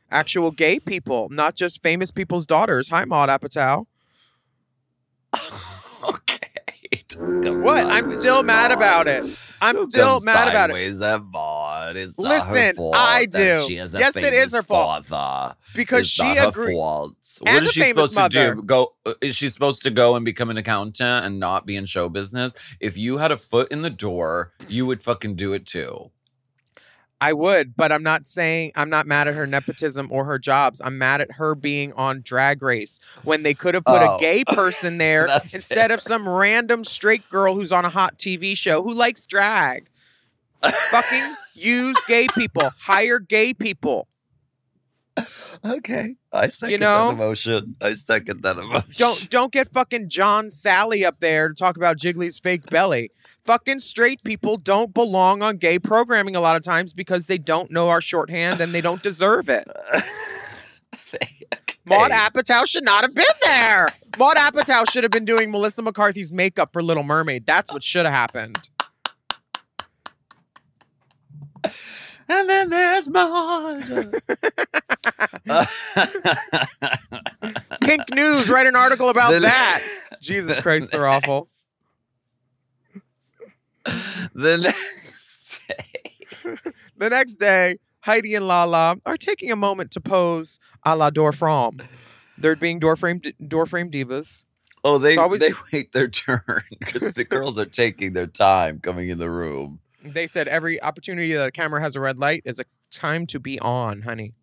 Speaker 2: Actual gay people, not just famous people's daughters. Hi, Maude Apatow. *laughs* What? I'm still mad about it. I'm
Speaker 1: Don't
Speaker 2: still mad about it
Speaker 1: sideways at Maude. It's
Speaker 2: Listen, I
Speaker 1: that
Speaker 2: do.
Speaker 1: She has a
Speaker 2: Yes, it is her fault.
Speaker 1: father.
Speaker 2: because
Speaker 1: It's
Speaker 2: she agreed.
Speaker 1: fault.
Speaker 2: And
Speaker 1: What is she supposed to do? Go? uh, Is she supposed to go and become an accountant and not be in show business? If you had a foot in the door, you would fucking do it too.
Speaker 2: I would, but I'm not saying I'm not mad at her nepotism or her jobs. I'm mad at her being on Drag Race when they could have put
Speaker 1: Oh.
Speaker 2: a gay person there *laughs* instead of some random straight girl who's on a hot TV show who likes drag. *laughs* Fucking use gay people. Hire gay people. *laughs*
Speaker 1: Okay, I second
Speaker 2: know?
Speaker 1: that emotion. I second that emotion.
Speaker 2: Don't don't get fucking John Sally up there to talk about Jiggly's fake belly. Fucking straight people don't belong on gay programming a lot of times because they don't know our shorthand and they don't deserve it. *laughs* Maude Apatow should not have been there. Maude Apatow should have been doing Melissa McCarthy's makeup for Little Mermaid. That's what should have happened.
Speaker 1: And then there's Marta. *laughs*
Speaker 2: Pink News, write an article about
Speaker 1: The-
Speaker 2: that. *laughs* Jesus Christ, they're awful. *laughs*
Speaker 1: the next day.
Speaker 2: The next day, Heidi and Lala are taking a moment to pose a la door from. They're being door frame door frame divas.
Speaker 1: Oh, they
Speaker 2: always-
Speaker 1: they wait their turn because the girls are taking their time coming in the room.
Speaker 2: They said every opportunity that a camera has a red light is a time to be on, honey.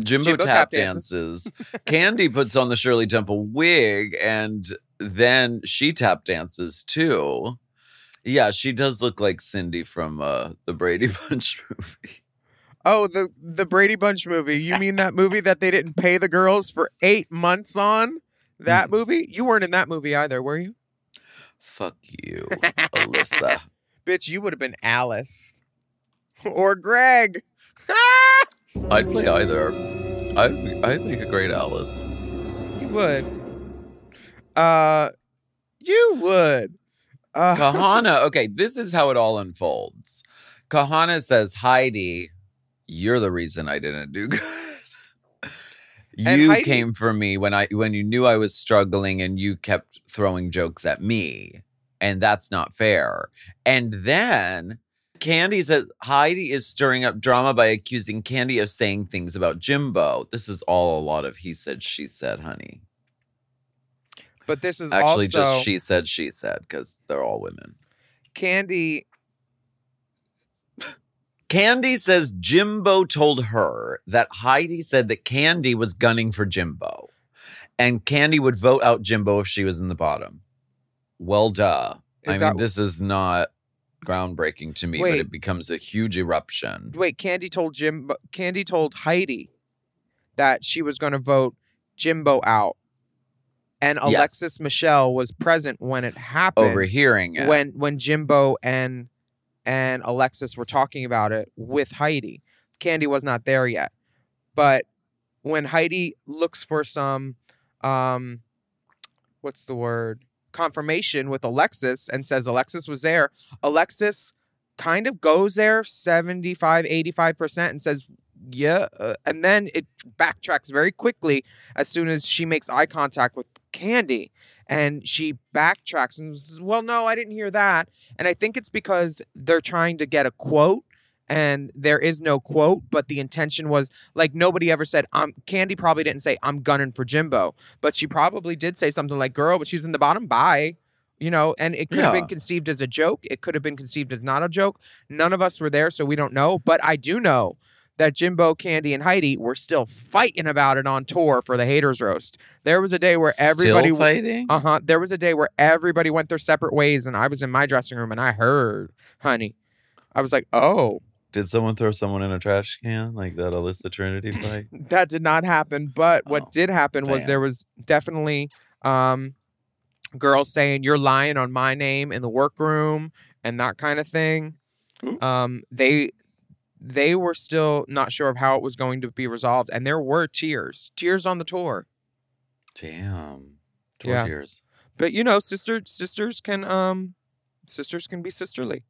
Speaker 1: Jimbo,
Speaker 2: Jimbo
Speaker 1: tap,
Speaker 2: tap dances.
Speaker 1: dances. *laughs* Kandy puts on the Shirley Temple wig and then she tap dances too. Yeah, she does look like Cindy from uh, the Brady *laughs* Bunch movie.
Speaker 2: Oh, the the Brady Bunch movie. You mean that movie that they didn't pay the girls for eight months on? That
Speaker 1: Mm.
Speaker 2: movie? You weren't in that movie either, were you?
Speaker 1: Fuck you, Alyssa. *laughs*
Speaker 2: Bitch, you would have been Alice. or Greg. *laughs*
Speaker 1: I'd play either. I'd, I'd make a great Alice.
Speaker 2: you would. Uh you would. Uh,
Speaker 1: Kahanna, *laughs* okay, this is how it all unfolds. Kahanna says, Heidi, you're the reason I didn't do *laughs* good. You
Speaker 2: Heidi-
Speaker 1: came for me when I when you knew I was struggling and you kept throwing jokes at me. And that's not fair. And then Kandy said Heidi is stirring up drama by accusing Kandy of saying things about Jimbo. This is all a lot of he said, she said, honey.
Speaker 2: but this is
Speaker 1: Actually,
Speaker 2: also
Speaker 1: just she said, she said, because they're all women.
Speaker 2: Kandy
Speaker 1: Kandy says Jimbo told her that Heidi said that Kandy was gunning for Jimbo and Kandy would vote out Jimbo if she was in the bottom. Well, duh. I
Speaker 2: Is
Speaker 1: mean, this is not groundbreaking to me,
Speaker 2: Wait.
Speaker 1: but it becomes a huge eruption.
Speaker 2: Wait, Kandy told Jim Kandy told Heidi that she was going to vote Jimbo out. And
Speaker 1: Yes.
Speaker 2: Alexis Michelle was present when it happened.
Speaker 1: Overhearing it.
Speaker 2: when when Jimbo and and Alexis were talking about it with Heidi. Kandy was not there yet. But when Heidi looks for some um what's the word? Confirmation with Alexis and says Alexis was there, Alexis kind of goes there 75 85% and says yeah uh, and then it backtracks very quickly as soon as she makes eye contact with Kandy and she backtracks and says, well no i didn't hear that. And i think it's because they're trying to get a quote and there is no quote but the intention was like nobody ever said um Kandy probably didn't say i'm gunning for jimbo but she probably did say something like girl but she's in the bottom bye you know and it could have been conceived as a joke it could have been conceived as not a joke none of us were there so we don't know but i do know that Jimbo, Kandy, and Heidi were still fighting about it on tour for the haters roast. There was a day where everybody
Speaker 1: Still fighting?
Speaker 2: uh huh. There was a day where everybody went their separate ways, and I was in my dressing room and I heard, honey. I was like, oh,
Speaker 1: Did someone throw someone in a trash can like that Alyssa Trinity fight? *laughs*
Speaker 2: that did not happen. But what
Speaker 1: Oh,
Speaker 2: did happen was there was definitely um, girls saying, you're lying on my name in the workroom and that kind of thing. Um, they they were still not sure of how it was going to be resolved, and there were tears, tears on the tour.
Speaker 1: Damn. Tour
Speaker 2: Yeah.
Speaker 1: tears.
Speaker 2: But you know, sister sisters can um sisters can be sisterly.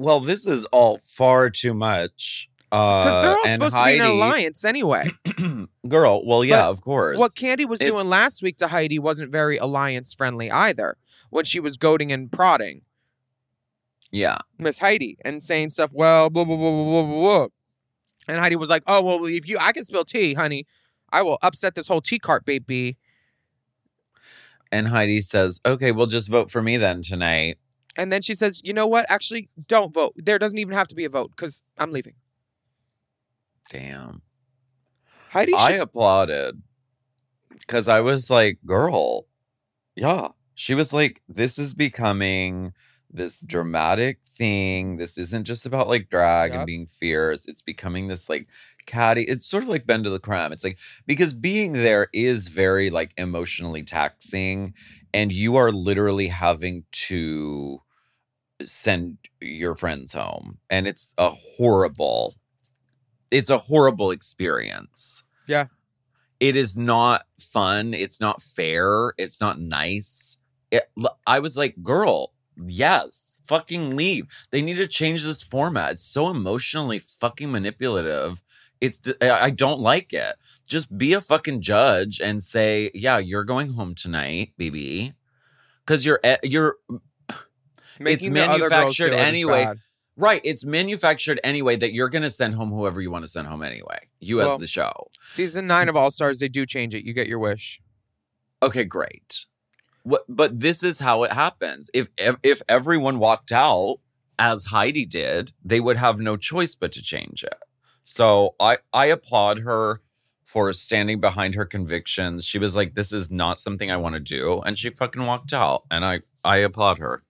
Speaker 1: Well, this is all far too much.
Speaker 2: Because
Speaker 1: Uh,
Speaker 2: they're all supposed to be in an alliance anyway. *clears throat* *clears throat*
Speaker 1: Girl, well, yeah,
Speaker 2: But
Speaker 1: of course.
Speaker 2: What Kandy was
Speaker 1: It's-
Speaker 2: doing last week to Heidi wasn't very alliance friendly either. When she was goading and prodding
Speaker 1: yeah.
Speaker 2: Miss Heidi and saying stuff, well, blah blah blah blah blah blah. blah. And Heidi was like, "Oh well, if you, I can spill tea, honey. I will upset this whole tea cart, baby."
Speaker 1: And Heidi says, okay, well, just vote for me then tonight.
Speaker 2: And then she says, "You know what? Actually, don't vote. There doesn't even have to be a vote because I'm leaving."
Speaker 1: Damn.
Speaker 2: Heidi,
Speaker 1: I
Speaker 2: should-
Speaker 1: applauded because I was like, girl, yeah. She was like, this is becoming this dramatic thing. This isn't just about like drag
Speaker 2: Yep.
Speaker 1: and being fierce. It's becoming this like catty. It's sort of like BenDeLaCreme. It's like, because being there is very like emotionally taxing and you are literally having to send your friends home. And it's a horrible, it's a horrible experience Yeah. it is not fun. It's not fair. It's not nice. It, I was like, girl, yes, fucking leave. They need to change this format. It's so emotionally fucking manipulative. It's I don't like it. Just be a fucking judge and say, "Yeah, you're going home tonight, baby." Cuz you're you're
Speaker 2: Making girls
Speaker 1: manufactured anyway. right, it's manufactured anyway that you're going to send home whoever you want to send home anyway. You
Speaker 2: Well-
Speaker 1: as the show.
Speaker 2: Season nine of All Stars, they do change it. You get your wish.
Speaker 1: Okay, great. What but this is how it happens. If ev- if everyone walked out as Heidi did, they would have no choice but to change it. So I I applaud her for standing behind her convictions. She was like this is not something I want to do and she fucking walked out and I I applaud her.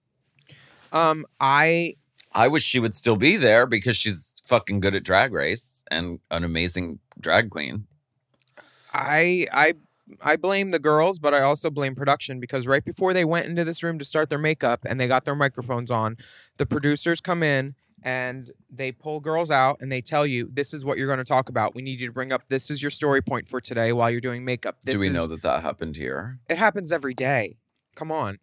Speaker 2: Um, I
Speaker 1: I wish she would still be there because she's fucking good at drag race and an amazing drag queen.
Speaker 2: I I I blame the girls, but I also blame production because right before they went into this room to start their makeup and they got their microphones on, the producers come in and they pull girls out and they tell you this is what you're going to talk about. We need you to bring up this is your story point for today while you're doing makeup. This
Speaker 1: do we
Speaker 2: is-
Speaker 1: know that that happened here?
Speaker 2: it happens every day? Come on.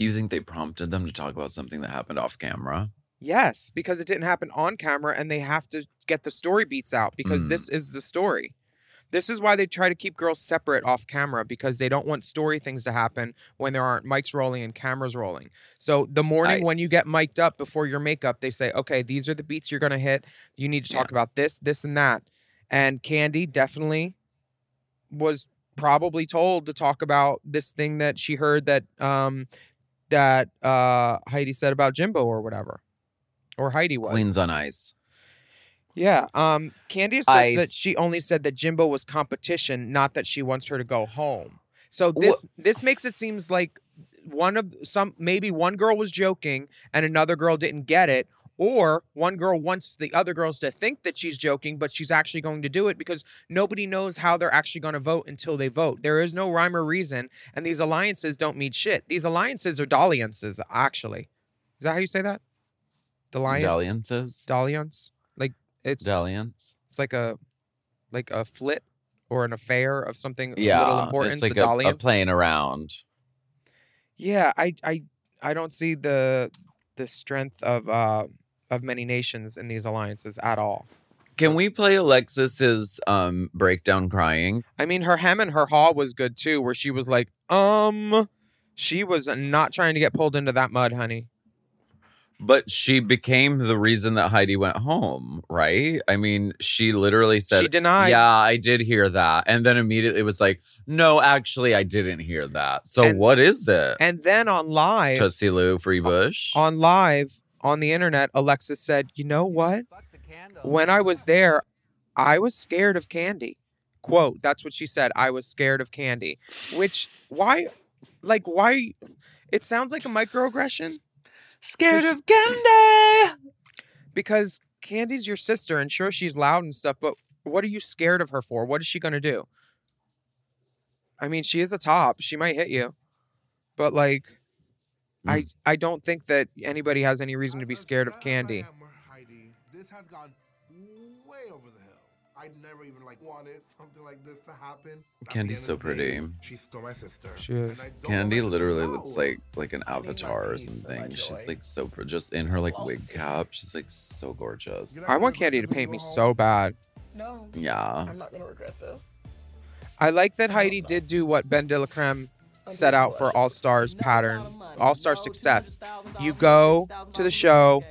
Speaker 1: You think they prompted them to talk about something that happened off camera?
Speaker 2: Yes, because it didn't happen on camera and they have to get the story beats out because
Speaker 1: Mm.
Speaker 2: this is the story. This is why they try to keep girls separate off camera because they don't want story things to happen when there aren't mics rolling and cameras rolling. So the morning when you get mic'd up before your makeup, they say, okay, these are the beats you're going to hit. You need to
Speaker 1: Yeah.
Speaker 2: talk about this, this, and that. And Kandy definitely was probably told to talk about this thing that she heard that um that uh Heidi said about Jimbo or whatever. Or Heidi was.
Speaker 1: Queens on Ice.
Speaker 2: Yeah. Um Kandy says that she only said that Jimbo was competition, not that she wants her to go home. So this this makes it seems like one of some maybe one girl was joking and another girl didn't get it. Or one girl wants the other girls to think that she's joking, but she's actually going to do it because nobody knows how they're actually going to vote until they vote. There is no rhyme or reason, and these alliances don't mean shit. These alliances are dalliances, actually. Is that how you say that? Dalliance?
Speaker 1: Dalliances.
Speaker 2: Dalliance? Like it's
Speaker 1: Dalliance.
Speaker 2: it's like a like a flit or an affair of something of little
Speaker 1: Yeah,
Speaker 2: importance.
Speaker 1: it's like
Speaker 2: a,
Speaker 1: a, a playing around.
Speaker 2: Yeah, I I I don't see the the strength of uh of many nations in these alliances at all.
Speaker 1: Can we play Alexis's um breakdown crying?
Speaker 2: I mean, her hem and her haw was good too, where she was like, um, she was not trying to get pulled into that mud, honey.
Speaker 1: But she became the reason that Heidi went home, right? I mean, she literally said,
Speaker 2: she denied.
Speaker 1: Yeah, I did hear that. And then immediately it was like, No, actually, I didn't hear that. So
Speaker 2: And-
Speaker 1: what is it?
Speaker 2: And then on live,
Speaker 1: Tootsie Lou, Free Bush?
Speaker 2: on live on the internet, Alexis said, "You know what? When I was there, I was scared of Kandy." Quote, that's what she said. I was scared of Kandy. Which why like why it sounds like a microaggression
Speaker 1: Scared of candy.
Speaker 2: because Kandy's your sister and sure she's loud and stuff, but what are you scared of her for? What is she going to do? I mean, she is a top. She might hit you. But like I mm. I don't think that anybody has any reason to be scared of Kandy.
Speaker 4: Heidi, this has gone way over the hill. I never even like wanted something like this to happen. Kandy's
Speaker 1: so
Speaker 4: of day,
Speaker 1: pretty.
Speaker 4: She's still my sister.
Speaker 2: She is.
Speaker 4: and I don't
Speaker 1: Kandy
Speaker 4: let her
Speaker 1: literally
Speaker 4: go.
Speaker 1: looks like like an avatar or
Speaker 4: peace and my
Speaker 1: something. She's like so pr- just in her like wig cap. She's like so gorgeous.
Speaker 2: I want Kandy to paint me so bad.
Speaker 5: No,
Speaker 1: Yeah.
Speaker 5: I'm not gonna regret this.
Speaker 2: I like that Heidi did do what BenDeLaCreme set out for All Stars pattern, All Star success. You go to the show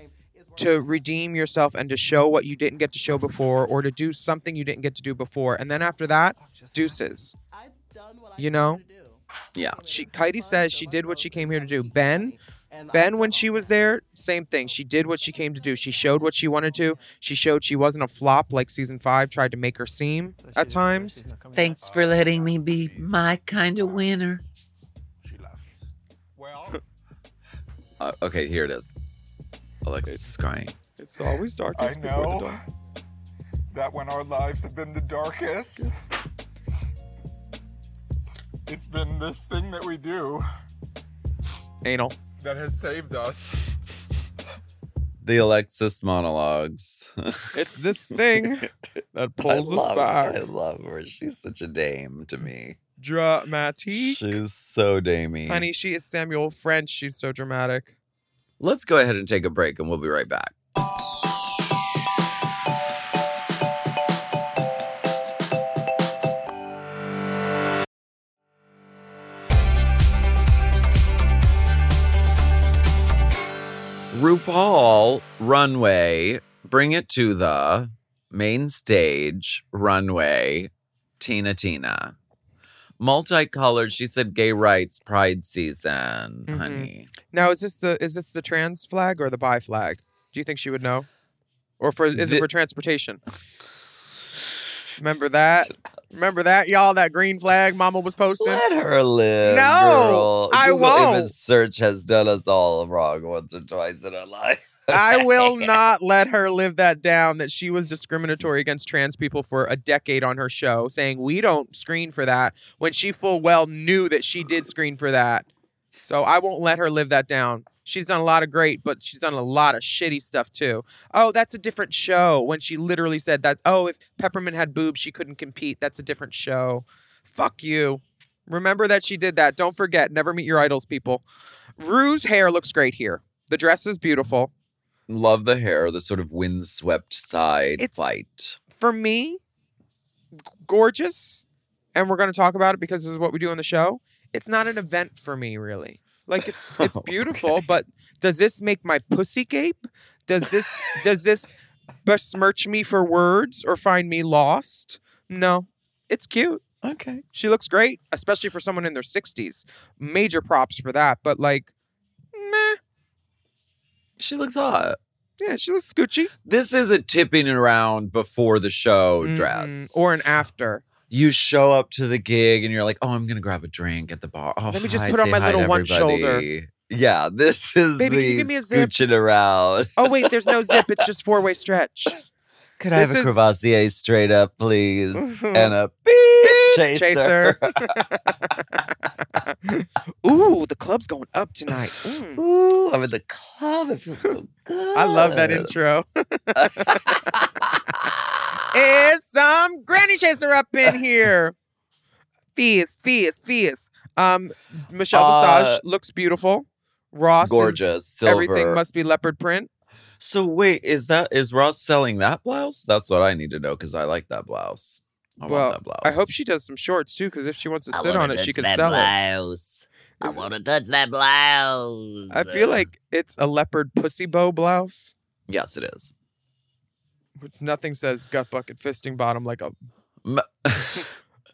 Speaker 2: to redeem yourself and to show what you didn't get to show before, or to do something you didn't get to do before, and then after that, deuces. You know,
Speaker 1: Yeah.
Speaker 2: she Heidi says she did what she came here to do. Ben, Ben, when she was there, same thing. She did what she came to do. She showed what she wanted to. She showed she wasn't a flop like season five tried to make her seem at times.
Speaker 1: Thanks for letting me be my kind of winner. Uh, okay, here it is. Alexis is crying.
Speaker 2: It's always
Speaker 6: I
Speaker 2: darkest before the dawn.
Speaker 6: that when our lives have been the darkest, it's been this thing that we do
Speaker 2: Anal.
Speaker 6: that has saved us.
Speaker 1: The Alexis monologues. *laughs*
Speaker 2: It's this thing that pulls
Speaker 1: I
Speaker 2: us
Speaker 1: love,
Speaker 2: back.
Speaker 1: I love her. She's such a dame to me.
Speaker 2: Dramatic.
Speaker 1: She's so damey.
Speaker 2: Honey, she is Samuel French. She's so dramatic.
Speaker 1: Let's go ahead and take a break and we'll be right back. RuPaul runway, bring it to the main stage runway, Tina Tina. Multicolored, she said gay rights pride season,
Speaker 2: Mhm.
Speaker 1: honey.
Speaker 2: Now, is this the is this the trans flag or the bi flag? Do you think she would know, or for is it for transportation? Remember that? Remember that, y'all? That green flag Mama was posting.
Speaker 1: Let her live.
Speaker 2: No,
Speaker 1: girl.
Speaker 2: I
Speaker 1: Google
Speaker 2: won't.
Speaker 1: Image search has done us all wrong once or twice in our life.
Speaker 2: I *laughs* will not let her live that down that she was discriminatory against trans people for a decade on her show, saying we don't screen for that when she full well knew that she did screen for that. So I won't let her live that down. She's done a lot of great, but she's done a lot of shitty stuff too. Oh, that's a different show. When she literally said that, oh, if Peppermint had boobs, she couldn't compete. That's a different show. Fuck you. Remember that she did that. Don't forget. Never meet your idols, people. Rue's hair looks great here. The dress is beautiful.
Speaker 1: Love the hair, the sort of windswept side
Speaker 2: It's-
Speaker 1: fight.
Speaker 2: for me, g- gorgeous. And we're going to talk about it because this is what we do on the show. It's not an event for me, really. Like it's *laughs* it's beautiful, but does this make my pussy gape? Does this does this besmirch me for words or find me lost? No. It's cute.
Speaker 1: Okay.
Speaker 2: She looks great, especially for someone in their 60s. Major props for that, but like meh.
Speaker 1: She looks hot.
Speaker 2: Yeah, she looks Gucci.
Speaker 1: This is a tipping around before the show
Speaker 2: Mhm.
Speaker 1: dress.
Speaker 2: Or an after.
Speaker 1: you show up to the gig and you're like, oh, I'm gonna grab a drink at the bar. Oh,
Speaker 2: Let me just
Speaker 1: hi,
Speaker 2: put on
Speaker 1: say
Speaker 2: my
Speaker 1: hi to
Speaker 2: little one shoulder.
Speaker 1: Yeah, this is
Speaker 2: Baby, can you
Speaker 1: the
Speaker 2: give me a zip?
Speaker 1: scooching around.
Speaker 2: Oh wait, there's no zip. It's just four way stretch. *laughs*
Speaker 1: Could I have
Speaker 2: This
Speaker 1: a
Speaker 2: is-
Speaker 1: Courvoisier straight up, please? *laughs* And a beep chaser. *laughs*
Speaker 2: Ooh, the club's going up tonight. *laughs* Mm.
Speaker 1: Ooh, I'm in the club. It feels so good.
Speaker 2: I love that intro. *laughs* *laughs* it's some granny chaser up in here. Fierce, fierce, fierce. Um, Michelle
Speaker 1: Uh,
Speaker 2: Visage looks beautiful. Ross,
Speaker 1: Gorgeous. Silver.
Speaker 2: everything must be leopard print.
Speaker 1: So wait, is that is Ross selling that blouse? That's what I need to know because I like that blouse. I
Speaker 2: well,
Speaker 1: want that blouse.
Speaker 2: I hope she does some shorts too, because if she wants to sit on it, she can sell it.
Speaker 1: blouse. I want to touch that blouse.
Speaker 2: I feel like it's a leopard pussy bow blouse.
Speaker 1: yes, it is.
Speaker 2: Which nothing says gut bucket fisting bottom like a. *laughs*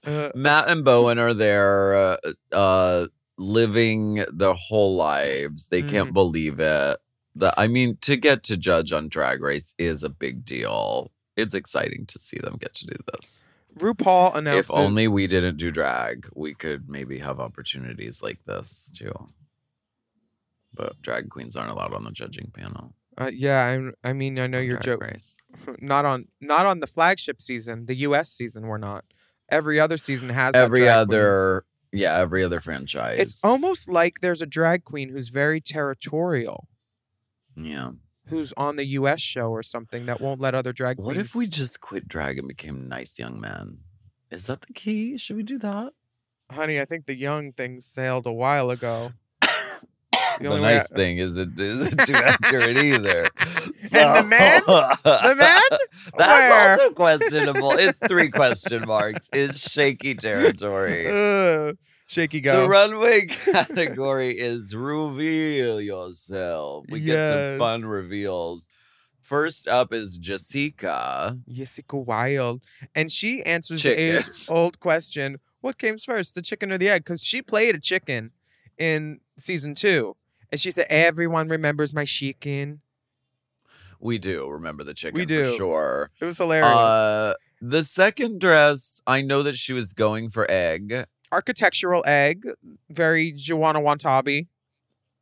Speaker 2: Uh, *laughs*
Speaker 1: Matt and Bowen are there, uh, uh, living their whole lives. They
Speaker 2: Mm.
Speaker 1: can't believe it. The, I mean, to get to judge on Drag Race is a big deal. It's exciting to see them get to do this.
Speaker 2: RuPaul announces.
Speaker 1: If only we didn't do drag, we could maybe have opportunities like this too. But drag queens aren't allowed on the judging panel.
Speaker 2: Uh, yeah, I, I mean, I know
Speaker 1: on
Speaker 2: you're joking.
Speaker 1: Race. *laughs*
Speaker 2: not on not on the flagship season, the U.S. season. We're not. Every other season has
Speaker 1: Every
Speaker 2: drag queens.
Speaker 1: other, yeah, every other franchise.
Speaker 2: It's almost like there's a drag queen who's very territorial,
Speaker 1: yeah.
Speaker 2: Who's on the U.S. show or something that won't let other drag
Speaker 1: What if we just quit drag and became nice young men? Is that the key? Should we do that?
Speaker 2: honey? I think the young thing sailed a while ago. *coughs*
Speaker 1: The,
Speaker 2: way
Speaker 1: nice
Speaker 2: I-
Speaker 1: thing is it isn't too *laughs* accurate either. *laughs*
Speaker 2: And the men? The men? *laughs*
Speaker 1: That's
Speaker 2: Where?
Speaker 1: also questionable. It's three question marks. It's shaky territory.
Speaker 2: Ugh. Shaky go.
Speaker 1: The runway *laughs* category *laughs* is reveal yourself. We get some fun reveals. First up is Jessica.
Speaker 2: Jessica Wild, and she answers
Speaker 1: Chicken.
Speaker 2: the age-old question: What came first, the chicken or the egg? Because she played a chicken in season two, and she said, "Everyone remembers my chicken."
Speaker 1: We do remember the chicken we
Speaker 2: do.
Speaker 1: for sure.
Speaker 2: It was hilarious.
Speaker 1: Uh, the second dress, I know that she was going for egg.
Speaker 2: Architectural egg, very Junya Watanabe.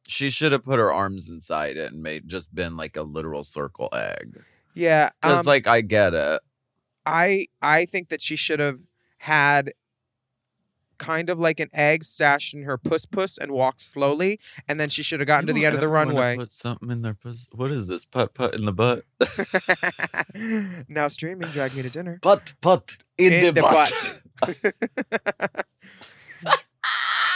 Speaker 1: She should have put her arms inside it and made just been like a literal circle egg.
Speaker 2: Yeah,
Speaker 1: Because
Speaker 2: um,
Speaker 1: like I get it.
Speaker 2: I I think that she should have had kind of like an egg stashed in her puss puss and walked slowly, and then she should have gotten to the end of the
Speaker 1: don't ever wanna
Speaker 2: runway.
Speaker 1: Put something in their puss. What is this? Put put in the butt. *laughs*
Speaker 2: now streaming, drag me to dinner.
Speaker 1: Put put in, the, butt. *laughs* *laughs*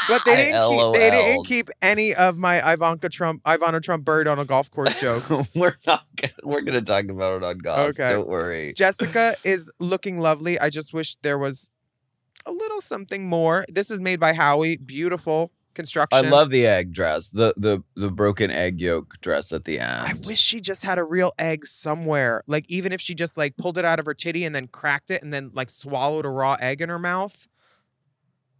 Speaker 2: But they didn't keep, they didn't keep any of my Ivanka Trump Ivana Trump buried on a golf course *laughs* joke.
Speaker 1: we're not. Gonna, we're gonna talk about it on Goss.
Speaker 2: Okay.
Speaker 1: Don't worry.
Speaker 2: Jessica is looking lovely. I just wish there was a little something more. This is made by Howie. Beautiful construction.
Speaker 1: I love the egg dress. The the the broken egg yolk dress at the end.
Speaker 2: I wish she just had a real egg somewhere. Like even if she just like pulled it out of her titty and then cracked it and then like swallowed a raw egg in her mouth.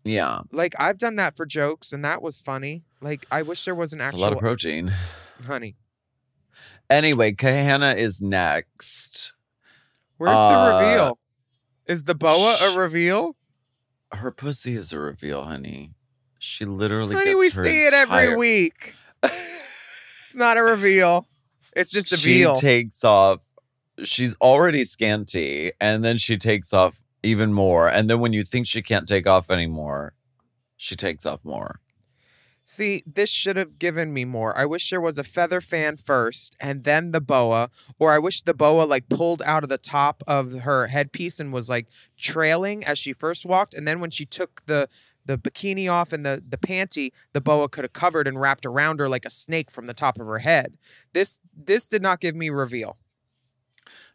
Speaker 1: Yeah,
Speaker 2: Like I've done that for jokes and that was funny. Like I wish there was an
Speaker 1: it's a
Speaker 2: actual
Speaker 1: lot of protein.
Speaker 2: honey.
Speaker 1: Anyway, Kahanna is next.
Speaker 2: Where's
Speaker 1: Uh,
Speaker 2: the reveal? Is the boa
Speaker 1: sh-
Speaker 2: a reveal?
Speaker 1: Her pussy is a reveal, honey. She literally.
Speaker 2: Honey,
Speaker 1: gets
Speaker 2: we
Speaker 1: her
Speaker 2: see it every
Speaker 1: entire-
Speaker 2: week. *laughs* It's not a reveal. It's just a
Speaker 1: she
Speaker 2: veal.
Speaker 1: takes off. She's already scanty, and then she takes off even more. And then when you think she can't take off anymore, she takes off more.
Speaker 2: See, this should have given me more. I wish there was a feather fan first and then the boa, or I wish the boa like pulled out of the top of her headpiece and was like trailing as she first walked, and then when she took the the bikini off and the the panty, the boa could have covered and wrapped around her like a snake from the top of her head. This this did not give me reveal.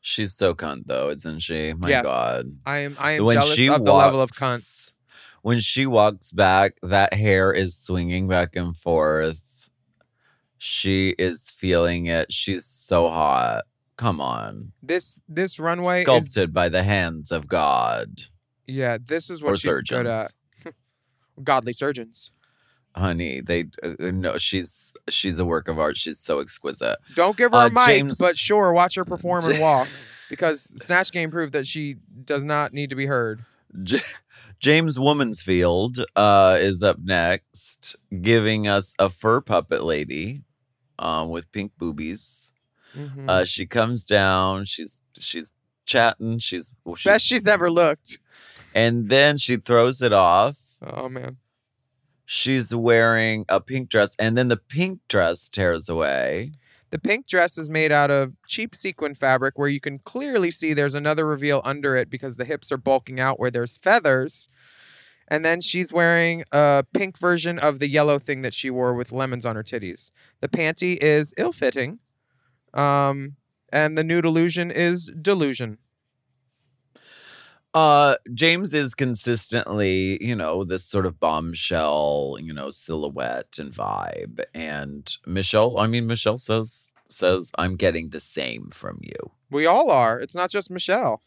Speaker 1: She's so cunt, though, isn't she? My
Speaker 2: Yes.
Speaker 1: God.
Speaker 2: I am I am
Speaker 1: when
Speaker 2: jealous
Speaker 1: she
Speaker 2: of the level of cunt.
Speaker 1: When she walks back, that hair is swinging back and forth. She is feeling it. She's so hot. Come on.
Speaker 2: This this runway is
Speaker 1: Sculpted by the hands of God.
Speaker 2: yeah. This is
Speaker 1: Or
Speaker 2: what she's good
Speaker 1: surgeons.
Speaker 2: at. *laughs* Godly surgeons.
Speaker 1: Honey, they uh, uh, no, she's she's a work of art. She's so exquisite.
Speaker 2: Don't give her
Speaker 1: Uh,
Speaker 2: a mic,
Speaker 1: Jaymes-
Speaker 2: but sure, watch her *laughs* perform and walk. Because Snatch Game proved that she does not need to be heard.
Speaker 1: J- Jaymes Womansfield uh, is up next, giving us a fur puppet lady um, with pink boobies.
Speaker 2: Mhm.
Speaker 1: Uh, she comes down. She's she's chatting. She's, well, she's
Speaker 2: Best she's ever looked.
Speaker 1: and then she throws it off.
Speaker 2: Oh man.
Speaker 1: She's wearing a pink dress, and then the pink dress tears away.
Speaker 2: The pink dress is made out of cheap sequin fabric where you can clearly see there's another reveal under it because the hips are bulking out where there's feathers. And then she's wearing a pink version of the yellow thing that she wore with lemons on her titties. The panty is ill fitting. Um, and the nude illusion is delusion.
Speaker 1: Uh, Jaymes is consistently, you know, this sort of bombshell, you know, silhouette and vibe. And Michelle, I mean, Michelle says says I'm getting the same from you.
Speaker 2: We all are. It's not just Michelle.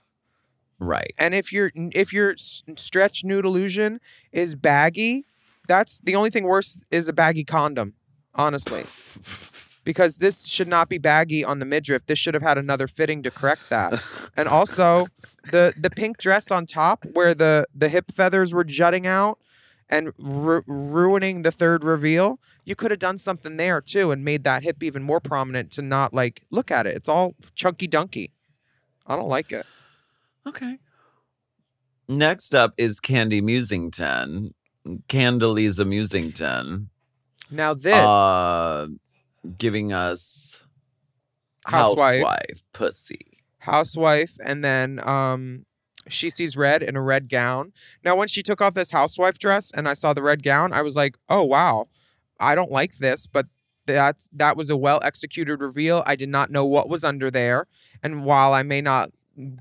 Speaker 1: Right.
Speaker 2: And if your if your stretch nude illusion is baggy, that's the only thing worse is a baggy condom, honestly. *laughs* Because this should not be baggy on the midriff. This should have had another fitting to correct that. *laughs* And also, the the pink dress on top where the the hip feathers were jutting out and ru- ruining the third reveal. You could have done something there too and made that hip even more prominent to not like look at it. It's all chunky dunky. I don't like it.
Speaker 1: Okay. Next up is Kandy Musington. Candelisa Musington.
Speaker 2: Now this
Speaker 1: Uh, giving us
Speaker 2: Housewife.
Speaker 1: housewife pussy.
Speaker 2: housewife and then um she sees red in a red gown. Now when she took off this housewife dress and I saw the red gown, I was like, "Oh wow. I don't like this, but that's that was a well executed reveal. I did not know what was under there, and while I may not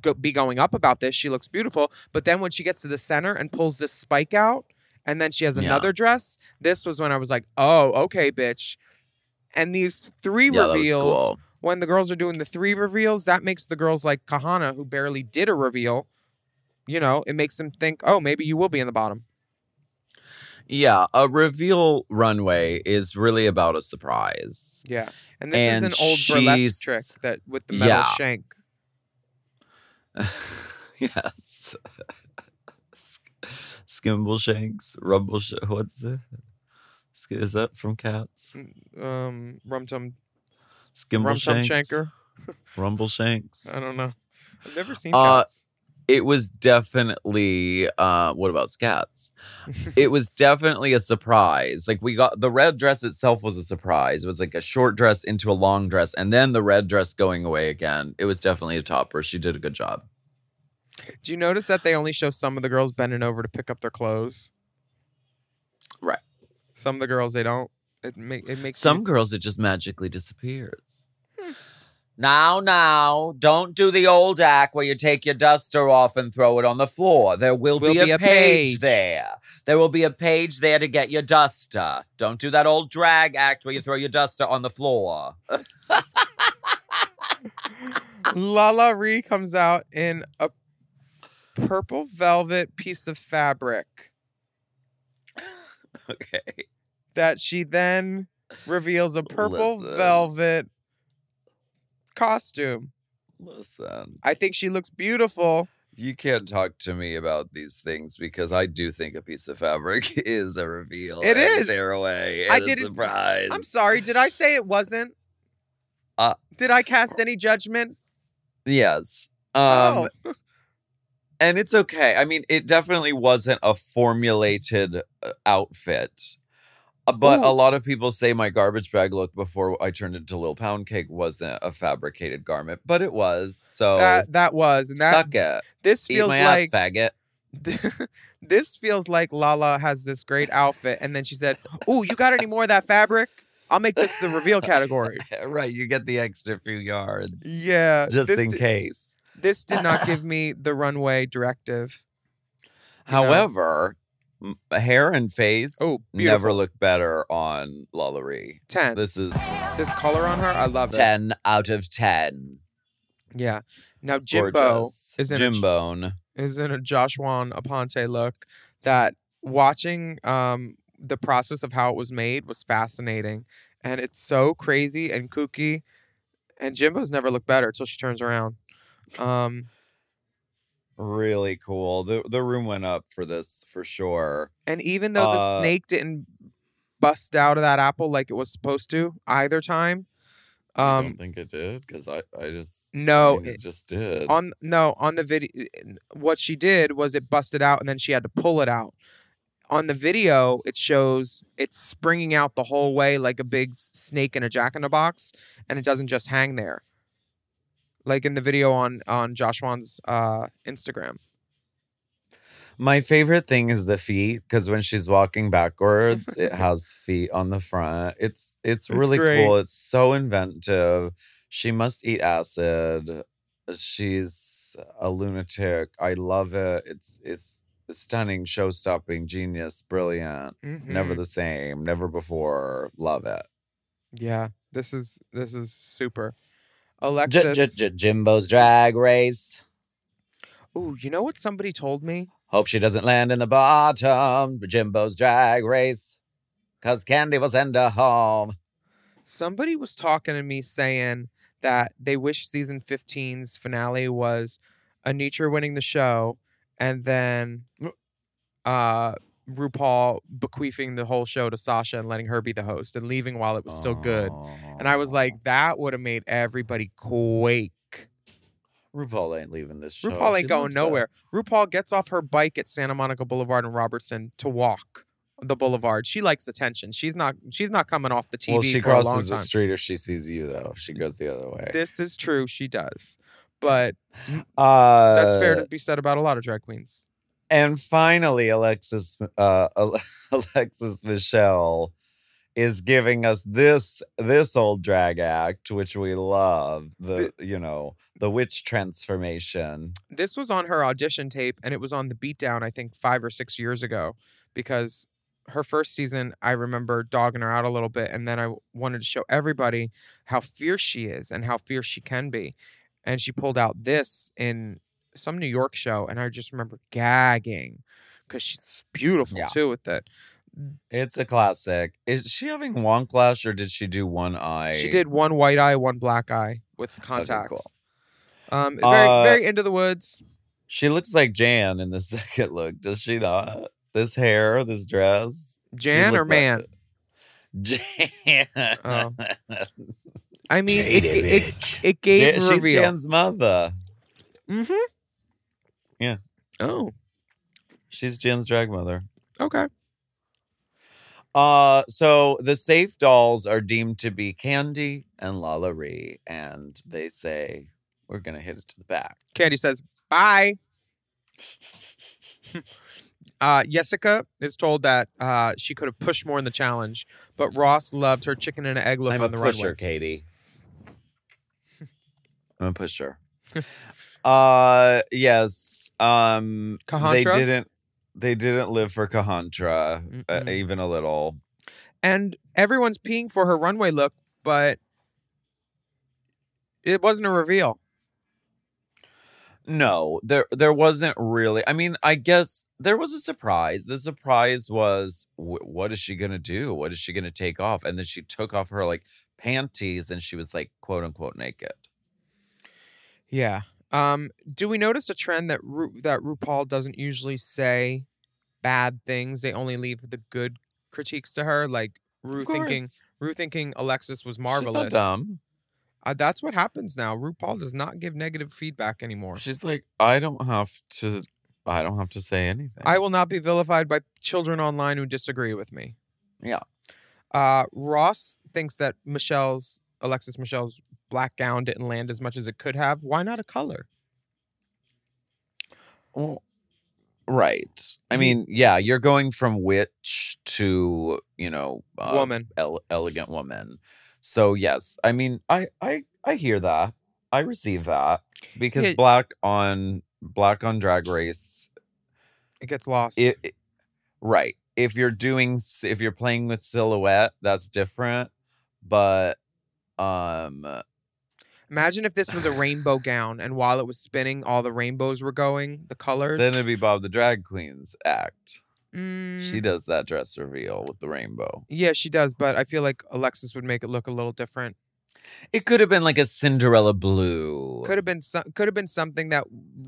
Speaker 2: go, be going up about this, she looks beautiful, but then when she gets to the center and pulls this spike out and then she has
Speaker 1: Yeah.
Speaker 2: another dress, this was when I was like, "Oh, okay, bitch." And these three
Speaker 1: Yeah,
Speaker 2: reveals
Speaker 1: cool.
Speaker 2: when the girls are doing the three reveals, that makes the girls like Kahanna, who barely did a reveal, you know, it makes them think, oh, maybe you will be in the bottom.
Speaker 1: Yeah, a reveal runway is really about a surprise.
Speaker 2: Yeah. And this
Speaker 1: And
Speaker 2: is an old burlesque trick that with the metal
Speaker 1: Yeah.
Speaker 2: shank. *laughs*
Speaker 1: yes. *laughs* Skimble shanks, rumble sh- What's the? Is that from Cats?
Speaker 2: Um, rum tum,
Speaker 1: Skimble
Speaker 2: Rum Tum Shanker. *laughs*
Speaker 1: rumble shanks.
Speaker 2: I don't know. I've never seen
Speaker 1: Uh,
Speaker 2: cats.
Speaker 1: It was definitely. uh What about scats? it was definitely a surprise. Like we got the red dress itself was a surprise. It was like a short dress into a long dress, and then the red dress going away again. It was definitely a topper. She did a good job.
Speaker 2: Do you notice that they only show some of the girls bending over to pick up their clothes? Some of the girls they don't. It make it makes
Speaker 1: Some
Speaker 2: me-
Speaker 1: girls, it just magically disappears. Hmm. Now, now, don't do the old act where you take your duster off and throw it on the floor. There will,
Speaker 2: Will
Speaker 1: be, a,
Speaker 2: be a
Speaker 1: page,
Speaker 2: page.
Speaker 1: there. There will be a page there to get your duster. Don't do that old drag act where you throw your duster on the floor. *laughs*
Speaker 2: LaLa Ri comes out in a purple velvet piece of fabric *laughs*
Speaker 1: Okay.
Speaker 2: that she then reveals a purple
Speaker 1: Listen.
Speaker 2: velvet costume.
Speaker 1: Listen,
Speaker 2: I think she looks beautiful.
Speaker 1: you can't talk to me about these things because I do think a piece of fabric *laughs* is a reveal.
Speaker 2: It is.
Speaker 1: tearaway.
Speaker 2: I
Speaker 1: and a
Speaker 2: didn't-
Speaker 1: surprise.
Speaker 2: I'm sorry, did I say it wasn't?
Speaker 1: Uh,
Speaker 2: did I cast any judgment?
Speaker 1: Yes. Um,
Speaker 2: oh, *laughs*
Speaker 1: and it's okay. I mean, it definitely wasn't a formulated uh, outfit. Uh, But a lot of people say my garbage bag look before I turned into Lil Pound Cake wasn't a fabricated garment, but it was. So
Speaker 2: that that was and that
Speaker 1: suck it.
Speaker 2: this feels
Speaker 1: my
Speaker 2: like
Speaker 1: ass, faggot. *laughs*
Speaker 2: this feels like Lala has this great outfit, and then she said, "Ooh, you got any more of that fabric? I'll make this the reveal category." *laughs*
Speaker 1: right, you get the extra few yards
Speaker 2: Yeah,
Speaker 1: just in
Speaker 2: di-
Speaker 1: case.
Speaker 2: This did not give me the runway directive.
Speaker 1: However, m- hair and face
Speaker 2: Oh,
Speaker 1: never
Speaker 2: beautiful.
Speaker 1: look better on LaLa Ri.
Speaker 2: ten.
Speaker 1: This is
Speaker 2: This color on her, I love it.
Speaker 1: 10 out of 10.
Speaker 2: Yeah. Now Jimbo
Speaker 1: Gorgeous.
Speaker 2: is in a,
Speaker 1: Jimbone.
Speaker 2: is in a Joshua Aponte look that watching um the process of how it was made was fascinating, and it's so crazy and kooky. And Jimbo's never looked better until she turns around. Um,
Speaker 1: Really cool. The the room went up for this for sure.
Speaker 2: and even though the
Speaker 1: Uh,
Speaker 2: snake didn't bust out of that apple like it was supposed to either time,
Speaker 1: I
Speaker 2: um,
Speaker 1: don't think it did because I, I just
Speaker 2: no, it-
Speaker 1: it just did.
Speaker 2: on no on the video what she did was it busted out and then she had to pull it out on the video it shows it's springing out the whole way like a big snake in a jack in the box and it doesn't just hang there like in the video on on josh wan's uh instagram
Speaker 1: My favorite thing is the feet because when she's walking backwards, it *laughs* has feet on the front. It's it's really
Speaker 2: great.
Speaker 1: cool. It's so inventive. She must eat acid. She's a lunatic. I love it. It's it's stunning, show stopping, genius, brilliant. Never
Speaker 2: Mhm.
Speaker 1: the same. Never before. Love it.
Speaker 2: yeah this is this is super alexis
Speaker 1: J- J- Jimbo's drag race.
Speaker 2: Ooh, you know what somebody told me
Speaker 1: Hope she doesn't land in the bottom. Jimbo's drag race. Cause Kandy will send her home.
Speaker 2: somebody was talking to me saying that they wish season 15's finale was Anetra winning the show and then uh RuPaul bequeathing the whole show to Sasha and letting her be the host and leaving while it was still good. And I was like, that would have made everybody quake.
Speaker 1: RuPaul ain't leaving this show.
Speaker 2: RuPaul
Speaker 1: She
Speaker 2: ain't going
Speaker 1: loves it.
Speaker 2: nowhere. RuPaul gets off her bike at Santa Monica Boulevard and Robertson to walk the boulevard. She likes attention. She's not she's not coming off the TV
Speaker 1: Well, she
Speaker 2: for a long
Speaker 1: crosses the
Speaker 2: time.
Speaker 1: street if she sees you though. She goes the other way.
Speaker 2: This is true, she does. But
Speaker 1: uh,
Speaker 2: that's fair to be said about a lot of drag queens.
Speaker 1: And finally, Alexis, uh, *laughs* Alexis Michelle is giving us this this old drag act, which we love. The you know the witch transformation.
Speaker 2: This was on her audition tape and it was on the beatdown, I think five or six years ago, because her first season, I remember dogging her out a little bit, and then I wanted to show everybody how fierce she is and how fierce she can be. And she pulled out this in some New York show, and I just remember gagging because she's beautiful
Speaker 1: Yeah.
Speaker 2: too with it.
Speaker 1: It's a classic. Is she having one lash or did she do one eye?
Speaker 2: She did one white eye, one black eye with contacts.
Speaker 1: cool.
Speaker 2: Um, very,
Speaker 1: Uh,
Speaker 2: very into the woods.
Speaker 1: She looks like Jan in the *laughs* second look, does she not? This hair, this dress.
Speaker 2: Jan or
Speaker 1: looked like-
Speaker 2: man?
Speaker 1: Jan.
Speaker 2: Oh. I mean, *laughs* it, it, it, it gave
Speaker 1: Jan- she's
Speaker 2: reveal.
Speaker 1: Jan's mother.
Speaker 2: Mm-hmm.
Speaker 1: Yeah.
Speaker 2: Oh,
Speaker 1: She's Jan's drag mother.
Speaker 2: okay.
Speaker 1: Uh, so the safe dolls are deemed to be Kandy and LaLa Ri, and they say we're gonna hit it to the back.
Speaker 2: Kandy says bye. *laughs* Uh, Jessica is told that uh, she could have pushed more in the challenge, but Ross loved her chicken and egg look on the run.
Speaker 1: I'm
Speaker 2: on
Speaker 1: a
Speaker 2: the
Speaker 1: pusher,
Speaker 2: runway.
Speaker 1: Katie. *laughs* I'm a pusher. *laughs* uh yes. Um they didn't they didn't live for Kahantra uh, even a little.
Speaker 2: And everyone's peeing for her runway look, but it wasn't a reveal.
Speaker 1: No, there there wasn't really. I mean, I guess there was a surprise. The surprise was wh- what is she going to do? What is she going to take off? And then she took off her like panties and she was like quote unquote naked.
Speaker 2: Yeah. Um, do we notice a trend that Ru- that RuPaul doesn't usually say bad things? They only leave the good critiques to her, like Ru thinking. Ru thinking Alexis was
Speaker 1: She's
Speaker 2: marvelous.
Speaker 1: not dumb.
Speaker 2: Uh, that's what happens now. RuPaul does not give negative feedback anymore.
Speaker 1: She's like, I don't have to. I don't have to say anything.
Speaker 2: I will not be vilified by children online who disagree with me.
Speaker 1: Yeah.
Speaker 2: Uh, Ross thinks that Michelle's Alexis Michelle's black gown didn't land as much as it could have. Why not a color?
Speaker 1: Well, right. I mean, yeah, you're going from witch to you know uh,
Speaker 2: Woman.
Speaker 1: ele- elegant woman. So yes, I mean, I I I hear that. I receive that because
Speaker 2: Yeah.
Speaker 1: black on black on Drag Race.
Speaker 2: It gets lost.
Speaker 1: It, it- right. If you're doing if you're playing with silhouette, that's different. But um
Speaker 2: Imagine if this was a *laughs* rainbow gown, and while it was spinning, all the rainbows were going, the colors.
Speaker 1: then it'd be Bob the Drag Queen's act. She
Speaker 2: Mm,
Speaker 1: does that dress reveal with the rainbow.
Speaker 2: yeah, she does, but I feel like Alexis would make it look a little different.
Speaker 1: It could have been like a Cinderella blue.
Speaker 2: Could have been some, could have been something that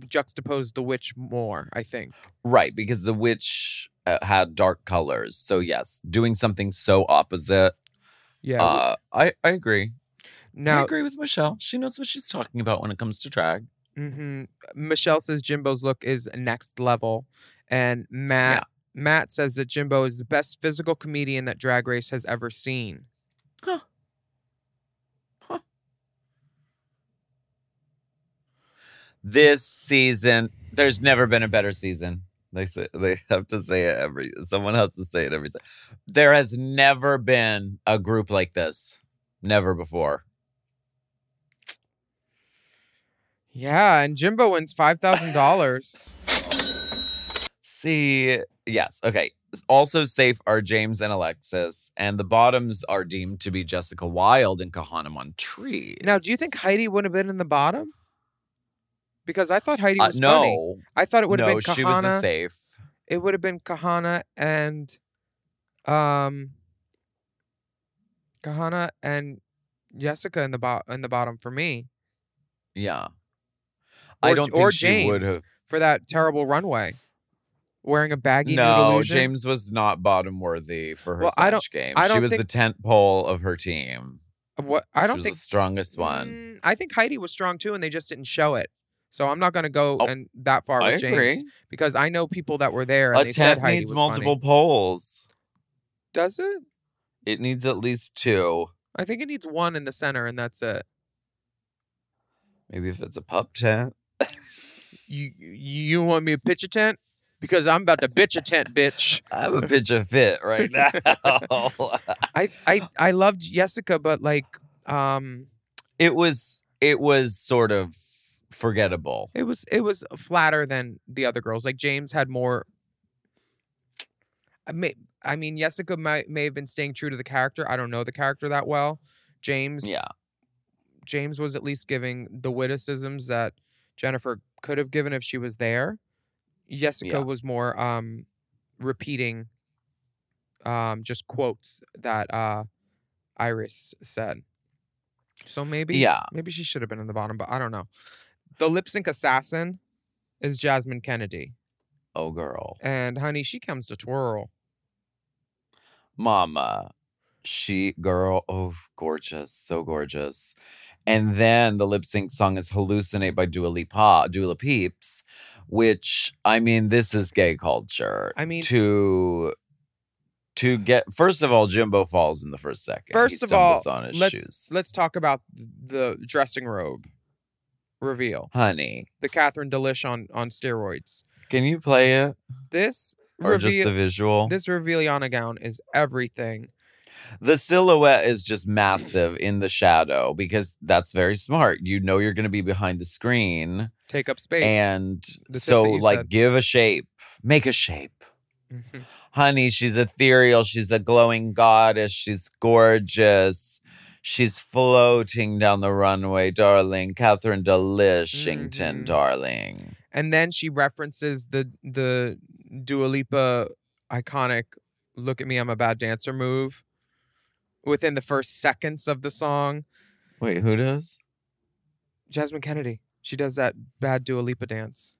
Speaker 2: juxtaposed the witch more. I think.
Speaker 1: Right, because the witch uh, had dark colors. So yes, doing something so opposite.
Speaker 2: Yeah.
Speaker 1: Uh, I I agree. I agree with Michelle. She knows what she's talking about when it comes to drag.
Speaker 2: hmm Michelle says Jimbo's look is next level, and Matt Matt says that Jimbo is the best physical comedian that Drag Race has ever seen. Huh.
Speaker 1: This season, there's never been a better season. They say they have to say it every. Someone has to say it every time. There has never been a group like this. Never before.
Speaker 2: Yeah, and Jimbo wins five thousand dollars.
Speaker 1: See, yes, okay. Also safe are Jaymes and Alexis, and the bottoms are deemed to be Jessica Wild and Kahanna Montrese.
Speaker 2: Now, do you think Heidi would have been in the bottom? Because I thought Heidi
Speaker 1: Uh,
Speaker 2: was funny.
Speaker 1: no,
Speaker 2: I thought it would have
Speaker 1: no,
Speaker 2: been Kahanna.
Speaker 1: she was a safe.
Speaker 2: it would have been Kahanna and um Kahanna and Jessica in the bo- in the bottom for me
Speaker 1: Yeah, I don't think she would have.
Speaker 2: for that terrible runway. Wearing a baggy
Speaker 1: No. Jaymes was not bottom worthy for her
Speaker 2: Well, I don't-
Speaker 1: game.
Speaker 2: I
Speaker 1: she
Speaker 2: don't
Speaker 1: was the tent pole of her team.
Speaker 2: What I don't think
Speaker 1: the strongest one.
Speaker 2: Mm, I think Heidi was strong too, and they just didn't show it. So I'm not going to go
Speaker 1: Oh,
Speaker 2: and that far with
Speaker 1: I
Speaker 2: Jaymes
Speaker 1: agree.
Speaker 2: because I know people that were there and
Speaker 1: A
Speaker 2: they said
Speaker 1: tent
Speaker 2: Heidi
Speaker 1: needs
Speaker 2: was
Speaker 1: multiple
Speaker 2: Funny.
Speaker 1: poles.
Speaker 2: Does it?
Speaker 1: It needs at least two.
Speaker 2: I think it needs one in the center, and that's it.
Speaker 1: Maybe if it's a pup tent.
Speaker 2: You you want me to pitch a tent? Because I'm about to bitch a tent, bitch. *laughs*
Speaker 1: I have a bitch of fit right now. *laughs*
Speaker 2: I I I loved Jessica, but like um
Speaker 1: it was it was sort of forgettable.
Speaker 2: it was it was flatter than the other girls. Like Jaymes had more. I may I mean Jessica might may have been staying true to the character. I don't know the character that well. Jaymes
Speaker 1: Yeah.
Speaker 2: Jaymes was at least giving the witticisms that Jennifer could have given if she was there. Jessica
Speaker 1: Yeah.
Speaker 2: was more um repeating um just quotes that uh Iris said. So maybe
Speaker 1: Yeah.
Speaker 2: maybe she should have been in the bottom, but I don't know. The lip sync assassin is Jasmine Kennedie.
Speaker 1: Oh girl.
Speaker 2: And honey, she comes to twirl.
Speaker 1: Mama. She girl, oh gorgeous, so gorgeous. And then the lip sync song is Hallucinate by Dua Lipa, Dua Peeps, which I mean, this is gay culture.
Speaker 2: I mean-
Speaker 1: to to get first of all, Jimbo falls in the first second.
Speaker 2: First of all, let's
Speaker 1: shoes.
Speaker 2: let's talk about the dressing robe reveal.
Speaker 1: Honey,
Speaker 2: The Catherine Delish on on steroids.
Speaker 1: can you play it?
Speaker 2: This
Speaker 1: or just the visual?
Speaker 2: This Reveliana gown is everything.
Speaker 1: The silhouette is just massive in the shadow because that's very smart. You know you're going to be behind the screen,
Speaker 2: Take up space.
Speaker 1: and
Speaker 2: The
Speaker 1: so like
Speaker 2: said.
Speaker 1: give a shape, make a shape.
Speaker 2: Mhm.
Speaker 1: Honey, she's ethereal. She's a glowing goddess. She's gorgeous. She's floating down the runway, darling. Catherine Delishington,
Speaker 2: Mhm.
Speaker 1: darling.
Speaker 2: And then she references the the Dua Lipa iconic "Look at me, I'm a bad dancer" move within the first seconds of the song.
Speaker 1: Wait, who does?
Speaker 2: Jasmine Kennedie, she does that bad Dua Lipa dance.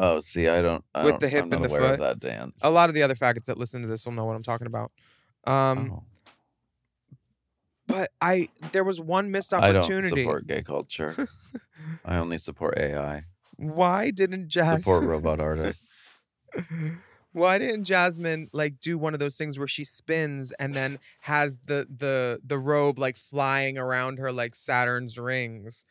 Speaker 1: Oh, see, I don't. I
Speaker 2: With
Speaker 1: don't-
Speaker 2: the hip
Speaker 1: I'm
Speaker 2: and the foot.
Speaker 1: of that dance.
Speaker 2: A lot of the other faggots that listen to this will know what I'm talking about. Um,
Speaker 1: Oh,
Speaker 2: But I there was one missed opportunity.
Speaker 1: I don't support gay culture. *laughs* I only support AI.
Speaker 2: Why didn't Jasmine
Speaker 1: Support *laughs* robot artists. *laughs*
Speaker 2: Why didn't Jasmine like do one of those things where she spins and then *sighs* has the the the robe like flying around her like Saturn's rings?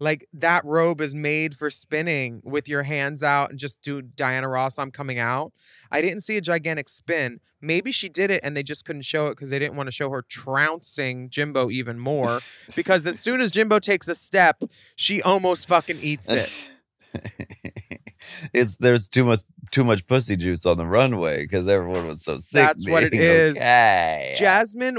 Speaker 2: Like that robe is made for spinning with your hands out and just do Diana Ross I'm coming out. I didn't see a gigantic spin. Maybe she did it and they just couldn't show it because they didn't want to show her trouncing Jimbo even more. *laughs* because as soon as Jimbo takes a step, she almost fucking eats it. *laughs*
Speaker 1: it's there's too much too much pussy juice on the runway because everyone was so sick.
Speaker 2: That's what it *laughs* is.
Speaker 1: Okay.
Speaker 2: Jasmine,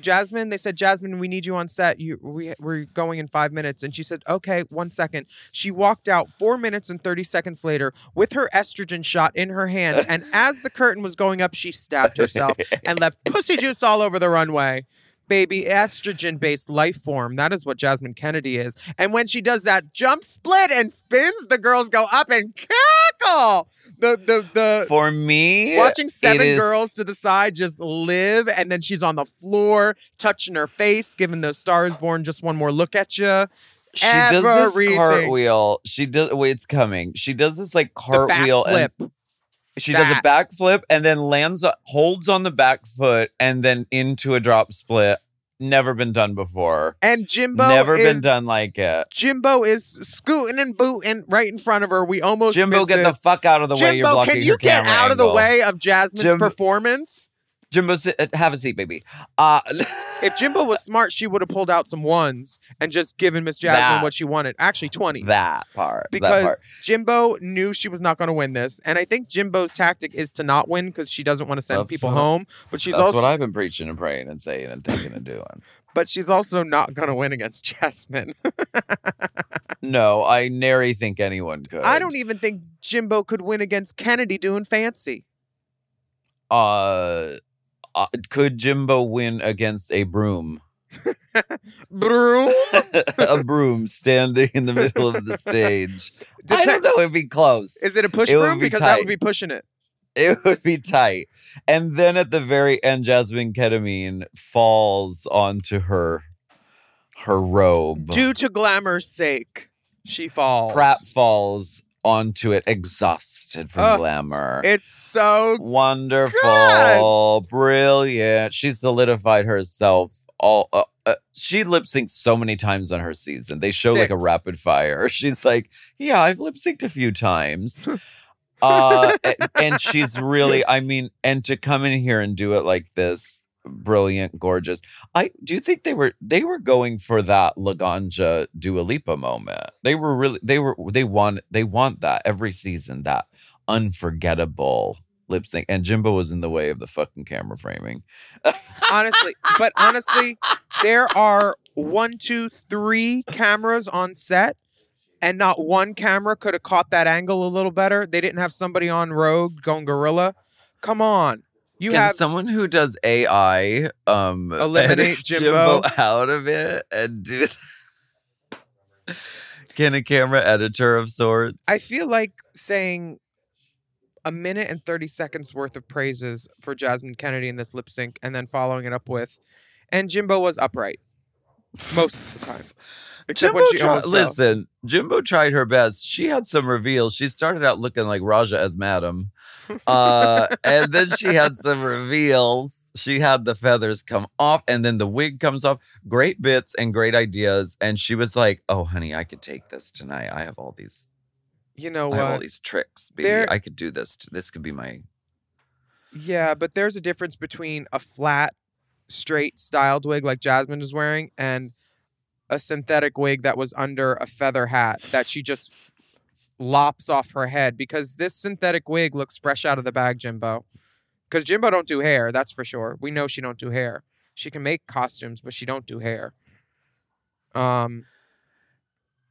Speaker 2: Jasmine, they said, Jasmine, we need you on set. You, we, we're going in five minutes. And she said, okay, one second. She walked out four minutes and 30 seconds later with her estrogen shot in her hand. And as the curtain was going up, she stabbed herself and left pussy juice all over the runway. Baby, estrogen based life form. That is what Jasmine Kennedie is. And when she does that jump split and spins, the girls go up and cackle. The, the, the,
Speaker 1: For me,
Speaker 2: watching seven
Speaker 1: is-
Speaker 2: girls to the side just live and then she's on the floor touching her face giving the stars born just one more look at you
Speaker 1: She does this
Speaker 2: Everything.
Speaker 1: cartwheel. She does. Wait, it's coming. She does this like
Speaker 2: the
Speaker 1: cartwheel and
Speaker 2: backflip
Speaker 1: She does a
Speaker 2: That.
Speaker 1: backflip and then lands, holds on the back foot and then into a drop split. Never been done before.
Speaker 2: and jimbo
Speaker 1: Never
Speaker 2: is,
Speaker 1: been done like it.
Speaker 2: jimbo is scooting and booting right in front of her we almost
Speaker 1: Jimbo,
Speaker 2: miss
Speaker 1: get
Speaker 2: it.
Speaker 1: the fuck out of the way. You're
Speaker 2: jimbo
Speaker 1: blocking
Speaker 2: can
Speaker 1: your
Speaker 2: you get
Speaker 1: camera
Speaker 2: out of the way of jasmine's
Speaker 1: Jim-
Speaker 2: performance
Speaker 1: Jimbo, sit, uh, have a seat, baby. Uh,
Speaker 2: if jimbo was *laughs* smart she would have pulled out some ones and just given miss jasmine
Speaker 1: That.
Speaker 2: what she wanted actually 20
Speaker 1: that part. that
Speaker 2: because
Speaker 1: part.
Speaker 2: Jimbo knew she was not going to win this, and I think Jimbo's tactic is to not win because she doesn't want to send
Speaker 1: That's
Speaker 2: people
Speaker 1: what-
Speaker 2: home. But she's
Speaker 1: That's
Speaker 2: also,
Speaker 1: what I've been preaching and praying and saying and thinking and doing. *laughs*
Speaker 2: but she's also not going to win against Jasmine. *laughs*
Speaker 1: No, I nary think anyone could.
Speaker 2: I don't even think Jimbo could win against Kennedie doing fancy.
Speaker 1: Uh, uh, could Jimbo win against a broom? *laughs*
Speaker 2: Broom. *laughs*
Speaker 1: a broom standing in the middle of the stage. I don't know. It'd be close.
Speaker 2: Is it a push
Speaker 1: It
Speaker 2: broom?
Speaker 1: be
Speaker 2: Because that would be pushing it.
Speaker 1: It would be tight. And then at the very end, Jasmine Ketamine falls onto her her robe.
Speaker 2: Due to glamour's sake, she falls.
Speaker 1: Pratt falls onto it, exhausted from glamour.
Speaker 2: It's so
Speaker 1: Wonderful, brilliant. She solidified herself. All uh, uh, she lip synced so many times on her season. They show like a rapid fire. *laughs* She's like, "Yeah, I've lip synced a few times." *laughs* uh, a- and she's really, I mean, and to come in here and do it like this, brilliant, gorgeous. I do think they were they were going for that Laganja Dua Lipa moment? They were really they were they want they want that every season that unforgettable lip sync. And Jimbo was in the way of the fucking camera framing.
Speaker 2: honestly, but honestly, there are one, two, three cameras on set, and not one camera could have caught that angle a little better. They didn't have somebody on rogue going gorilla. Come on, you
Speaker 1: Can
Speaker 2: have
Speaker 1: someone who does AI um *laughs*
Speaker 2: Eliminate
Speaker 1: edit
Speaker 2: Jimbo? *laughs*
Speaker 1: out of it and do *laughs* Can a camera editor of sorts?
Speaker 2: I feel like saying a minute and 30 seconds worth of praises for Jasmine Kennedie in this lip sync and then following it up with, and Jimbo was upright most of the time. Except
Speaker 1: Jimbo
Speaker 2: when she
Speaker 1: tri- listen, Jimbo tried her best. She had some reveals. She started out looking like Raja as Madam. Uh, and then she had some reveals. She had the feathers come off, and then the wig comes off. Great bits and great ideas. And she was like, Oh, honey, I could take this tonight. I have all these
Speaker 2: You know
Speaker 1: I have all these tricks, baby.
Speaker 2: There-
Speaker 1: I could do this. t- This could be my.
Speaker 2: Yeah, but there's a difference between a flat, straight styled wig like Jasmine is wearing and a synthetic wig that was under a feather hat that she just lops off her head because this synthetic wig looks fresh out of the bag, Jimbo. Because Jimbo don't do hair, that's for sure. We know she don't do hair. She can make costumes, but she don't do hair. Um,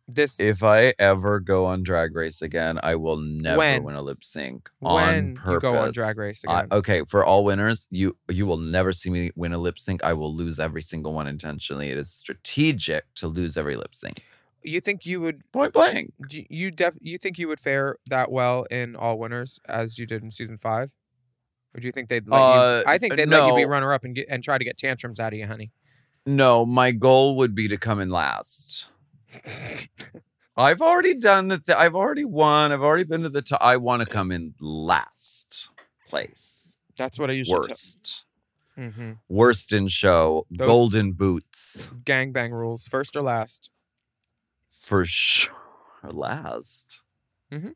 Speaker 2: this
Speaker 1: If I ever go on Drag Race again, I will never
Speaker 2: When?
Speaker 1: win a lip sync on purpose.
Speaker 2: go on Drag Race again.
Speaker 1: okay, for all winners, you you will never see me win a lip sync. I will lose every single one intentionally. It is strategic to lose every lip sync.
Speaker 2: You think you would
Speaker 1: Point blank.
Speaker 2: do you- def you think you would fare that well in all winners as you did in season five or do you think they'd let
Speaker 1: Uh,
Speaker 2: you i think they'd let you be
Speaker 1: no.
Speaker 2: runner up and get and try to get tantrums out of you honey
Speaker 1: No, my goal would be to come in last. *laughs* I've already done the. Th- I've already won. I've already been to the top. I want to come in last place.
Speaker 2: that's what i usually
Speaker 1: Worst.
Speaker 2: tell hmm
Speaker 1: Worst in show.
Speaker 2: Those-
Speaker 1: Golden boots
Speaker 2: gangbang rules first or last
Speaker 1: for sure. *laughs* Last.
Speaker 2: you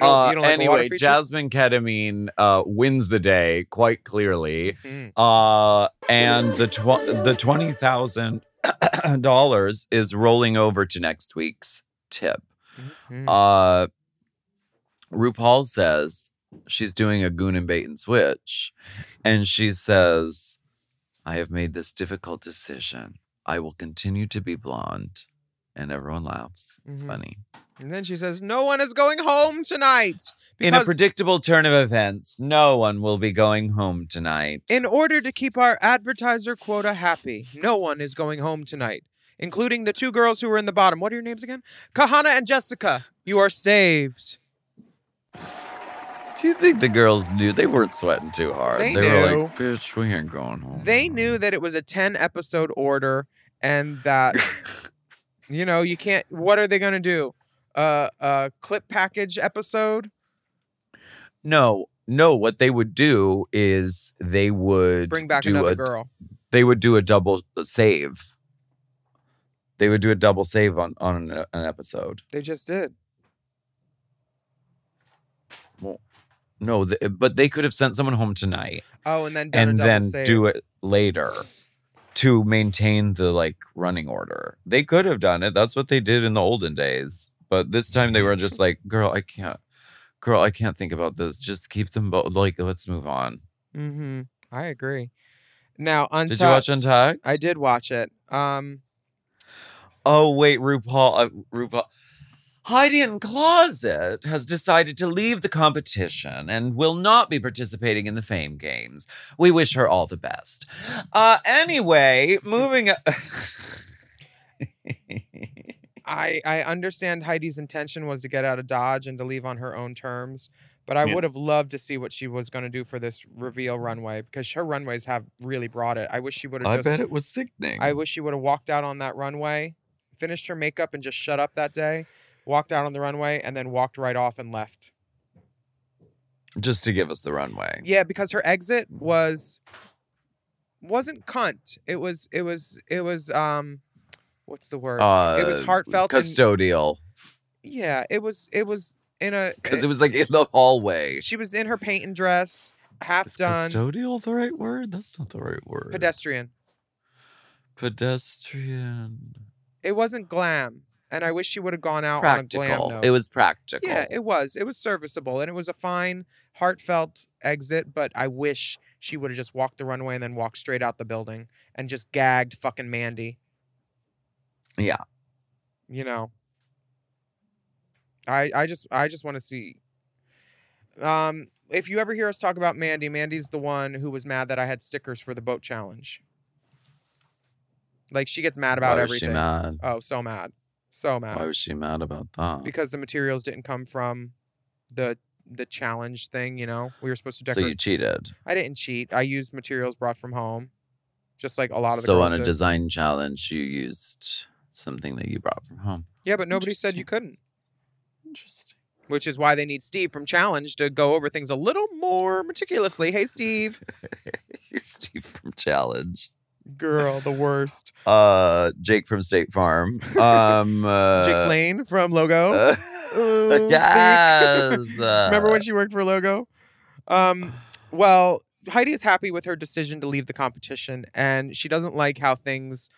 Speaker 2: don't,
Speaker 1: Uh,
Speaker 2: you don't like
Speaker 1: anyway. Jasmine Ketamine uh, wins the day quite clearly.
Speaker 2: Mhm.
Speaker 1: Uh, and the tw- the twenty thousand *coughs* dollars is rolling over to next week's tip.
Speaker 2: Mhm.
Speaker 1: Uh, RuPaul says she's doing a goon and bait and switch, and she says, "I have made this difficult decision. I will continue to be blonde," and everyone laughs. It's
Speaker 2: Mhm.
Speaker 1: funny.
Speaker 2: and then she says no one is going home tonight
Speaker 1: In a predictable turn of events, no one will be going home tonight.
Speaker 2: in order to keep our advertiser quota happy no one is going home tonight including the two girls who were in the bottom what are your names again kahana and jessica you are saved *laughs*
Speaker 1: Do you think the girls knew they weren't sweating too hard?
Speaker 2: They
Speaker 1: were
Speaker 2: knew.
Speaker 1: like, "Bitch, we ain't going home."
Speaker 2: they knew that it was a 10 episode order and that *laughs* you know you can't what are they going to do uh a clip package episode
Speaker 1: No, no. What they would do is they would
Speaker 2: bring back
Speaker 1: do
Speaker 2: another
Speaker 1: a,
Speaker 2: girl
Speaker 1: They would do a double save. They would do a double save on on an, an episode.
Speaker 2: they just did
Speaker 1: No, th- but they could have sent someone home tonight
Speaker 2: oh and then
Speaker 1: and then
Speaker 2: save.
Speaker 1: do it later to maintain the like running order. They could have done it. That's what they did in the olden days. But this time they were just like, "Girl, I can't. Girl, I can't think about this. Just keep them both. Like, let's move on."
Speaker 2: mm-hmm i agree now untucked,
Speaker 1: Did you watch Untucked?
Speaker 2: i did watch it um
Speaker 1: Oh wait, RuPaul. Uh, RuPaul. Heidi N Closet has decided to leave the competition and will not be participating in the Fame Games. We wish her all the best. Uh, anyway, moving. *laughs*
Speaker 2: I understand Heidi's intention was to get out of Dodge and to leave on her own terms, but I
Speaker 1: Yeah.
Speaker 2: would have loved to see what she was going to do for this reveal runway because her runways have really brought it. I wish she would have
Speaker 1: I
Speaker 2: just
Speaker 1: bet it was sickening.
Speaker 2: I wish she would have walked out on that runway, finished her makeup and just shut up that day, walked out on the runway and then walked right off and left.
Speaker 1: Just to give us the runway.
Speaker 2: Yeah, because her exit was wasn't cunt. It was it was it was um what's the word?
Speaker 1: Uh,
Speaker 2: it was heartfelt and-
Speaker 1: custodial
Speaker 2: yeah, it was it was in a
Speaker 1: because it was like in the hallway.
Speaker 2: She was in her paint and dress, half
Speaker 1: Is
Speaker 2: done,
Speaker 1: custodial the right word? That's not the right word.
Speaker 2: pedestrian.
Speaker 1: Pedestrian.
Speaker 2: It wasn't glam, and I wish she would have gone out on a glam note.
Speaker 1: It was practical.
Speaker 2: yeah, it was. It was serviceable, and it was a fine, heartfelt exit. But I wish she would have just walked the runway and then walked straight out the building and just gagged fucking Mandy.
Speaker 1: yeah.
Speaker 2: You know. I I just I just want to see. Um, if you ever hear us talk about Mandy, Mandy's the one who was mad that I had stickers for the boat challenge. Like she gets mad about everything.
Speaker 1: mad?
Speaker 2: Oh, so mad. So mad.
Speaker 1: Why was she mad about that?
Speaker 2: because the materials didn't come from the the challenge thing, you know. We were supposed to decorate.
Speaker 1: so you cheated.
Speaker 2: I didn't cheat. I used materials brought from home. Just like a lot of the
Speaker 1: So on a
Speaker 2: did.
Speaker 1: design challenge, you used something that you brought from home.
Speaker 2: Yeah, but nobody said you couldn't.
Speaker 1: Interesting.
Speaker 2: Which is why they need Steve from Challenge to go over things a little more meticulously. Hey Steve. *laughs*
Speaker 1: Steve from Challenge.
Speaker 2: Girl, the worst.
Speaker 1: Uh, Jake from State Farm. Um, *laughs* uh,
Speaker 2: Jake Slane from Logo.
Speaker 1: uh,
Speaker 2: Ooh, *laughs*
Speaker 1: yes. *laughs*
Speaker 2: Remember when she worked for Logo? Um, *sighs* well, Heidi is happy with her decision to leave the competition, and she doesn't like how things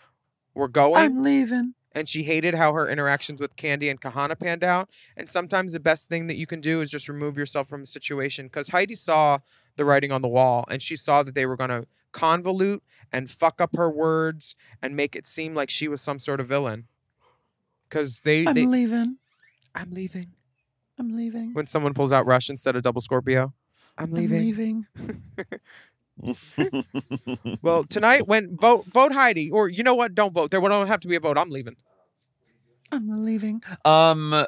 Speaker 2: were going.
Speaker 1: I'm leaving.
Speaker 2: and she hated how her interactions with Kandy and Kahanna panned out. And sometimes the best thing that you can do is just remove yourself from a situation because Heidi saw the writing on the wall and she saw that they were going to convolute and fuck up her words and make it seem like she was some sort of villain. Because they,
Speaker 1: I'm
Speaker 2: they
Speaker 1: leaving.
Speaker 2: I'm leaving.
Speaker 1: I'm leaving.
Speaker 2: When someone pulls out Rush instead of double Scorpio, I'm leaving.
Speaker 1: leaving. *laughs*
Speaker 2: Well, tonight when vote vote Heidi, or you know what? Don't vote. There don't have to be a vote. I'm leaving.
Speaker 1: I'm leaving. Um,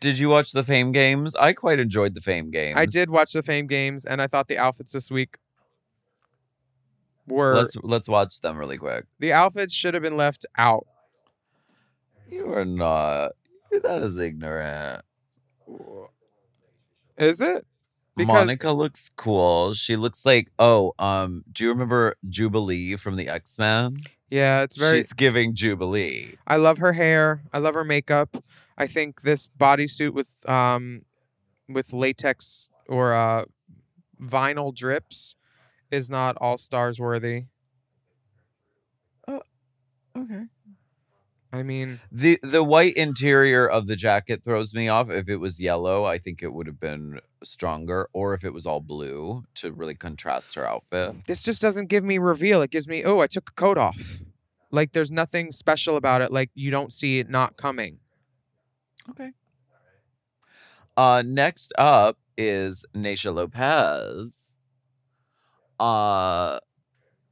Speaker 1: did you watch the Fame Games? I quite enjoyed the Fame Games.
Speaker 2: I did watch the Fame games, and I thought the outfits this week were
Speaker 1: Let's let's watch them really quick.
Speaker 2: the outfits should have been left out.
Speaker 1: You are not. That is ignorant.
Speaker 2: Is it? Because
Speaker 1: Monica looks cool. She looks like oh, um, do you remember Jubilee from the X Men?
Speaker 2: yeah, it's very.
Speaker 1: She's giving Jubilee.
Speaker 2: I love her hair. I love her makeup. I think this bodysuit with um with latex or uh vinyl drips is not all stars worthy.
Speaker 1: Okay.
Speaker 2: I mean,
Speaker 1: The the white interior of the jacket throws me off. If it was yellow, I think it would have been stronger, or if it was all blue to really contrast her outfit.
Speaker 2: this just doesn't give me reveal. It gives me, oh, I took a coat off. Like there's nothing special about it. Like you don't see it not coming.
Speaker 1: Okay. Uh next up is Naysha Lopez. Uh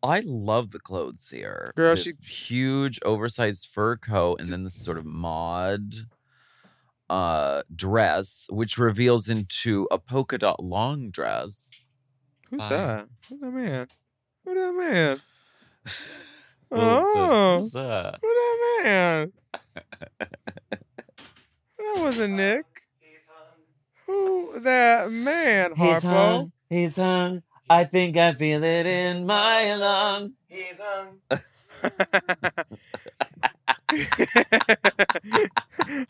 Speaker 1: I love the clothes here.
Speaker 2: Girl,
Speaker 1: This huge oversized fur coat and then this sort of mod uh dress which reveals into a polka dot long dress.
Speaker 2: Who's
Speaker 1: Bye.
Speaker 2: that? Who's that man? Who that man?
Speaker 1: What?
Speaker 2: Oh.
Speaker 1: What's that?
Speaker 2: Who that man? that wasn't Nick. Who that man, Harpo?
Speaker 1: He's hung. I think I feel it in my lung. He's hung. *laughs*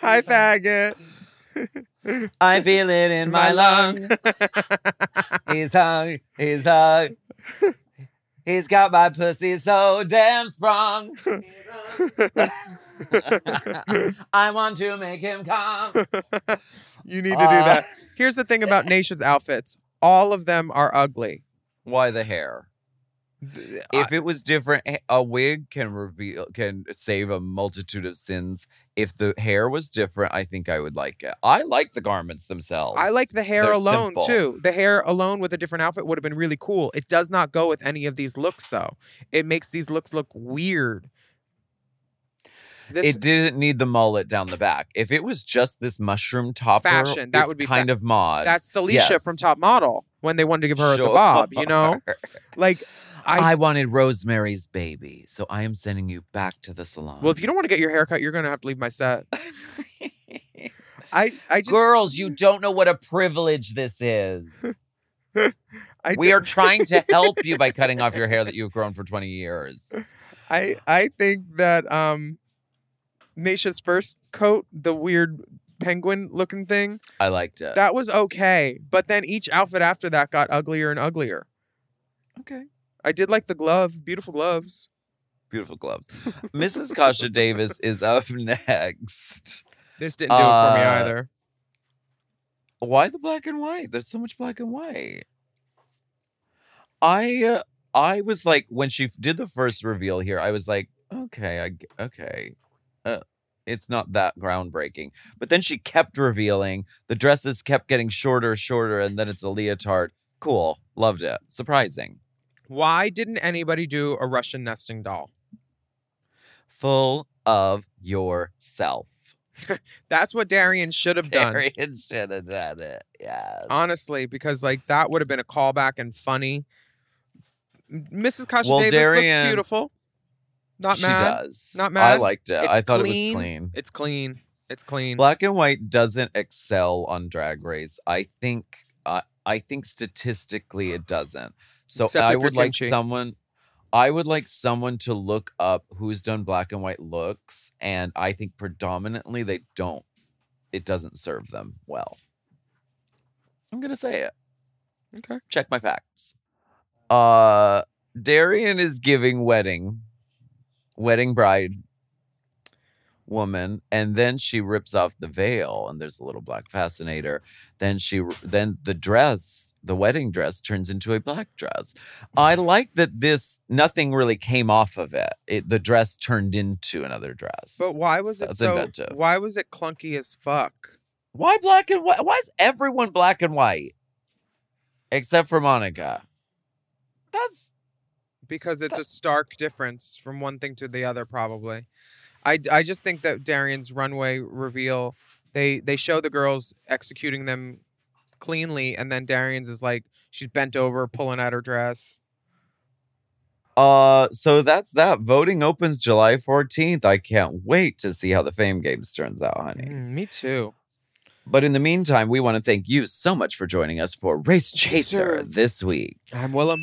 Speaker 2: Hi, faggot.
Speaker 1: I feel it in my, lung. He's hung. He's hung. He's got my pussy so damn strong. *laughs* I want to make him come.
Speaker 2: You need to do
Speaker 1: Uh,
Speaker 2: that. Here's the thing about Nation's outfits. All of them are ugly.
Speaker 1: Why the hair? If it was different, eh, a wig can reveal can save a multitude of sins. If the hair was different, I think I would like it. I like the garments themselves.
Speaker 2: I like the hair
Speaker 1: They're
Speaker 2: alone
Speaker 1: simple.
Speaker 2: too. The hair alone with a different outfit would have been really cool. It does not go with any of these looks though. It makes these looks look weird. This
Speaker 1: it didn't need the mullet down the back. If it was just this mushroom topper,
Speaker 2: Fashion, that
Speaker 1: it's
Speaker 2: would be
Speaker 1: kind
Speaker 2: fa-
Speaker 1: of mod.
Speaker 2: that's Celicia
Speaker 1: yes.
Speaker 2: from Top Model when they wanted to give her the bob, you know? *laughs* Like
Speaker 1: I,
Speaker 2: I,
Speaker 1: wanted Rosemary's Baby, so I am sending you back to the salon.
Speaker 2: well, if you don't want to get your hair cut, you're gonna have to leave my set. *laughs* I I just
Speaker 1: Girls, you don't know what a privilege this is. *laughs*
Speaker 2: I
Speaker 1: we are trying to help you by cutting off your hair that you've grown for 20 years.
Speaker 2: I I think that um Naysha's first coat, the weird penguin looking thing,
Speaker 1: I liked it.
Speaker 2: that was okay. But then each outfit after that got uglier and uglier.
Speaker 1: okay.
Speaker 2: I did like the glove, beautiful gloves.
Speaker 1: Beautiful gloves. Mrs. Kasha Davis is up *laughs* next.
Speaker 2: This didn't do it for me
Speaker 1: Uh,
Speaker 2: either.
Speaker 1: Why the black and white? There's so much black and white. I uh, I was like when she did the first reveal here, I was like, okay, I okay. Uh, it's not that groundbreaking. But then she kept revealing. The dresses kept getting shorter, shorter, and then it's a leotard. Cool. Loved it. Surprising.
Speaker 2: Why didn't anybody do a Russian nesting doll?
Speaker 1: Full of yourself. *laughs*
Speaker 2: That's what Darienne should have done.
Speaker 1: Darienne should have done it. Yeah.
Speaker 2: Honestly, because like that would have been a callback and funny. Mrs. Kasha
Speaker 1: Well,
Speaker 2: Davis
Speaker 1: Darienne-
Speaker 2: looks beautiful. Not
Speaker 1: she
Speaker 2: mad.
Speaker 1: does.
Speaker 2: Not mad.
Speaker 1: I liked it.
Speaker 2: It's
Speaker 1: I thought it was clean.
Speaker 2: It's clean. It's clean.
Speaker 1: Black and white doesn't excel on Drag Race. I think. I I think statistically it doesn't. So
Speaker 2: Except
Speaker 1: I would like
Speaker 2: Kim Chi.
Speaker 1: someone. I would like someone to look up who's done black and white looks, and I think predominantly they don't. It doesn't serve them well. I'm gonna say it.
Speaker 2: Okay.
Speaker 1: Check my facts. Uh, Darienne is giving wedding, wedding bride woman, and then she rips off the veil, and there's a little black fascinator. Then she, then the dress, the wedding dress, turns into a black dress. I mm. like that this nothing really came off of it. It the dress turned into another dress.
Speaker 2: But why was it
Speaker 1: That's
Speaker 2: so?
Speaker 1: inventive.
Speaker 2: Why was it clunky as fuck?
Speaker 1: why black and white? Why is everyone black and white except for Monica? That's
Speaker 2: Because it's a stark difference from one thing to the other, probably. I, I just think that Darienne's runway reveal, they they show the girls executing them cleanly, and then Darienne's is like she's bent over, pulling at her dress.
Speaker 1: Uh, so that's that. Voting opens July 14th. I can't wait to see how the Fame Games turns out, honey.
Speaker 2: Mm, me too.
Speaker 1: But in the meantime, we want to thank you so much for joining us for Race Chaser
Speaker 2: Chaser.
Speaker 1: this week.
Speaker 2: I'm Willam.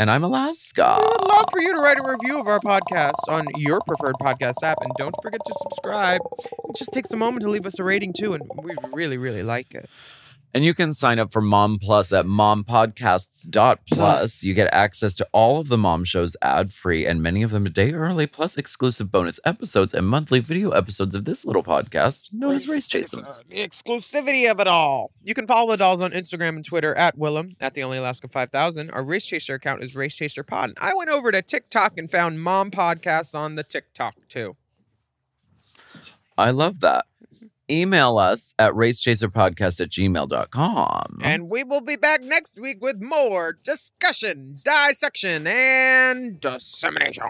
Speaker 1: And I'm Alaska.
Speaker 2: We would love for you to write a review of our podcast on your preferred podcast app, and don't forget to subscribe. It just takes a moment to leave us a rating too, and we really, really like it.
Speaker 1: And you can sign up for Mom Plus at mompodcasts.plus.
Speaker 2: Plus.
Speaker 1: You get access to all of the mom shows ad free and many of them a day early, plus exclusive bonus episodes and monthly video episodes of this little podcast known as Race Chasers.
Speaker 2: The exclusivity of it all. You can follow the dolls on Instagram and Twitter at Willam at the Only Alaska 5000. Our Race Chaser account is Race Chaser Pod. And I went over to TikTok and found mom podcasts on the TikTok too.
Speaker 1: I love that. Email us at racechaserpodcast at gmail.com.
Speaker 2: And we will be back next week with more discussion, dissection, and dissemination.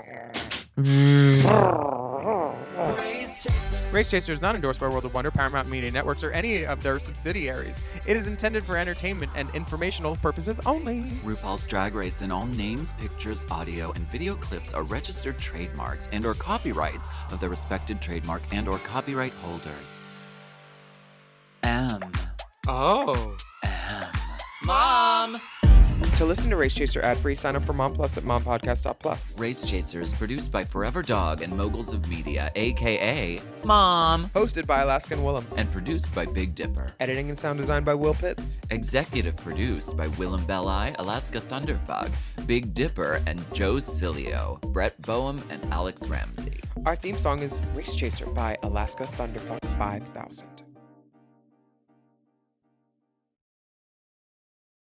Speaker 3: Race *laughs* chaser.
Speaker 2: Race Chaser is not endorsed by World of Wonder, Paramount Media Networks, or any of their subsidiaries. It is intended for entertainment and informational purposes only.
Speaker 5: RuPaul's Drag Race and all names, pictures, audio, and video clips are registered trademarks and or copyrights of their respected trademark and or copyright holders. M.
Speaker 2: Oh.
Speaker 5: M. Mom!
Speaker 2: To listen to Race Chaser ad free, sign up for Mom Plus at mompodcast.plus.
Speaker 5: Race Chaser is produced by Forever Dog and Moguls of Media, aka Mom,
Speaker 2: Hosted by Alaskan Willam.
Speaker 5: and produced by Big Dipper.
Speaker 2: Editing and sound design by Will Pitts.
Speaker 5: Executive produced by Willam Belli, Alaska Thunderfuck, Big Dipper, and Joe Cilio, Brett Boehm, and Alex Ramsey.
Speaker 2: Our theme song is Race Chaser by Alaska Thunderfuck 5000.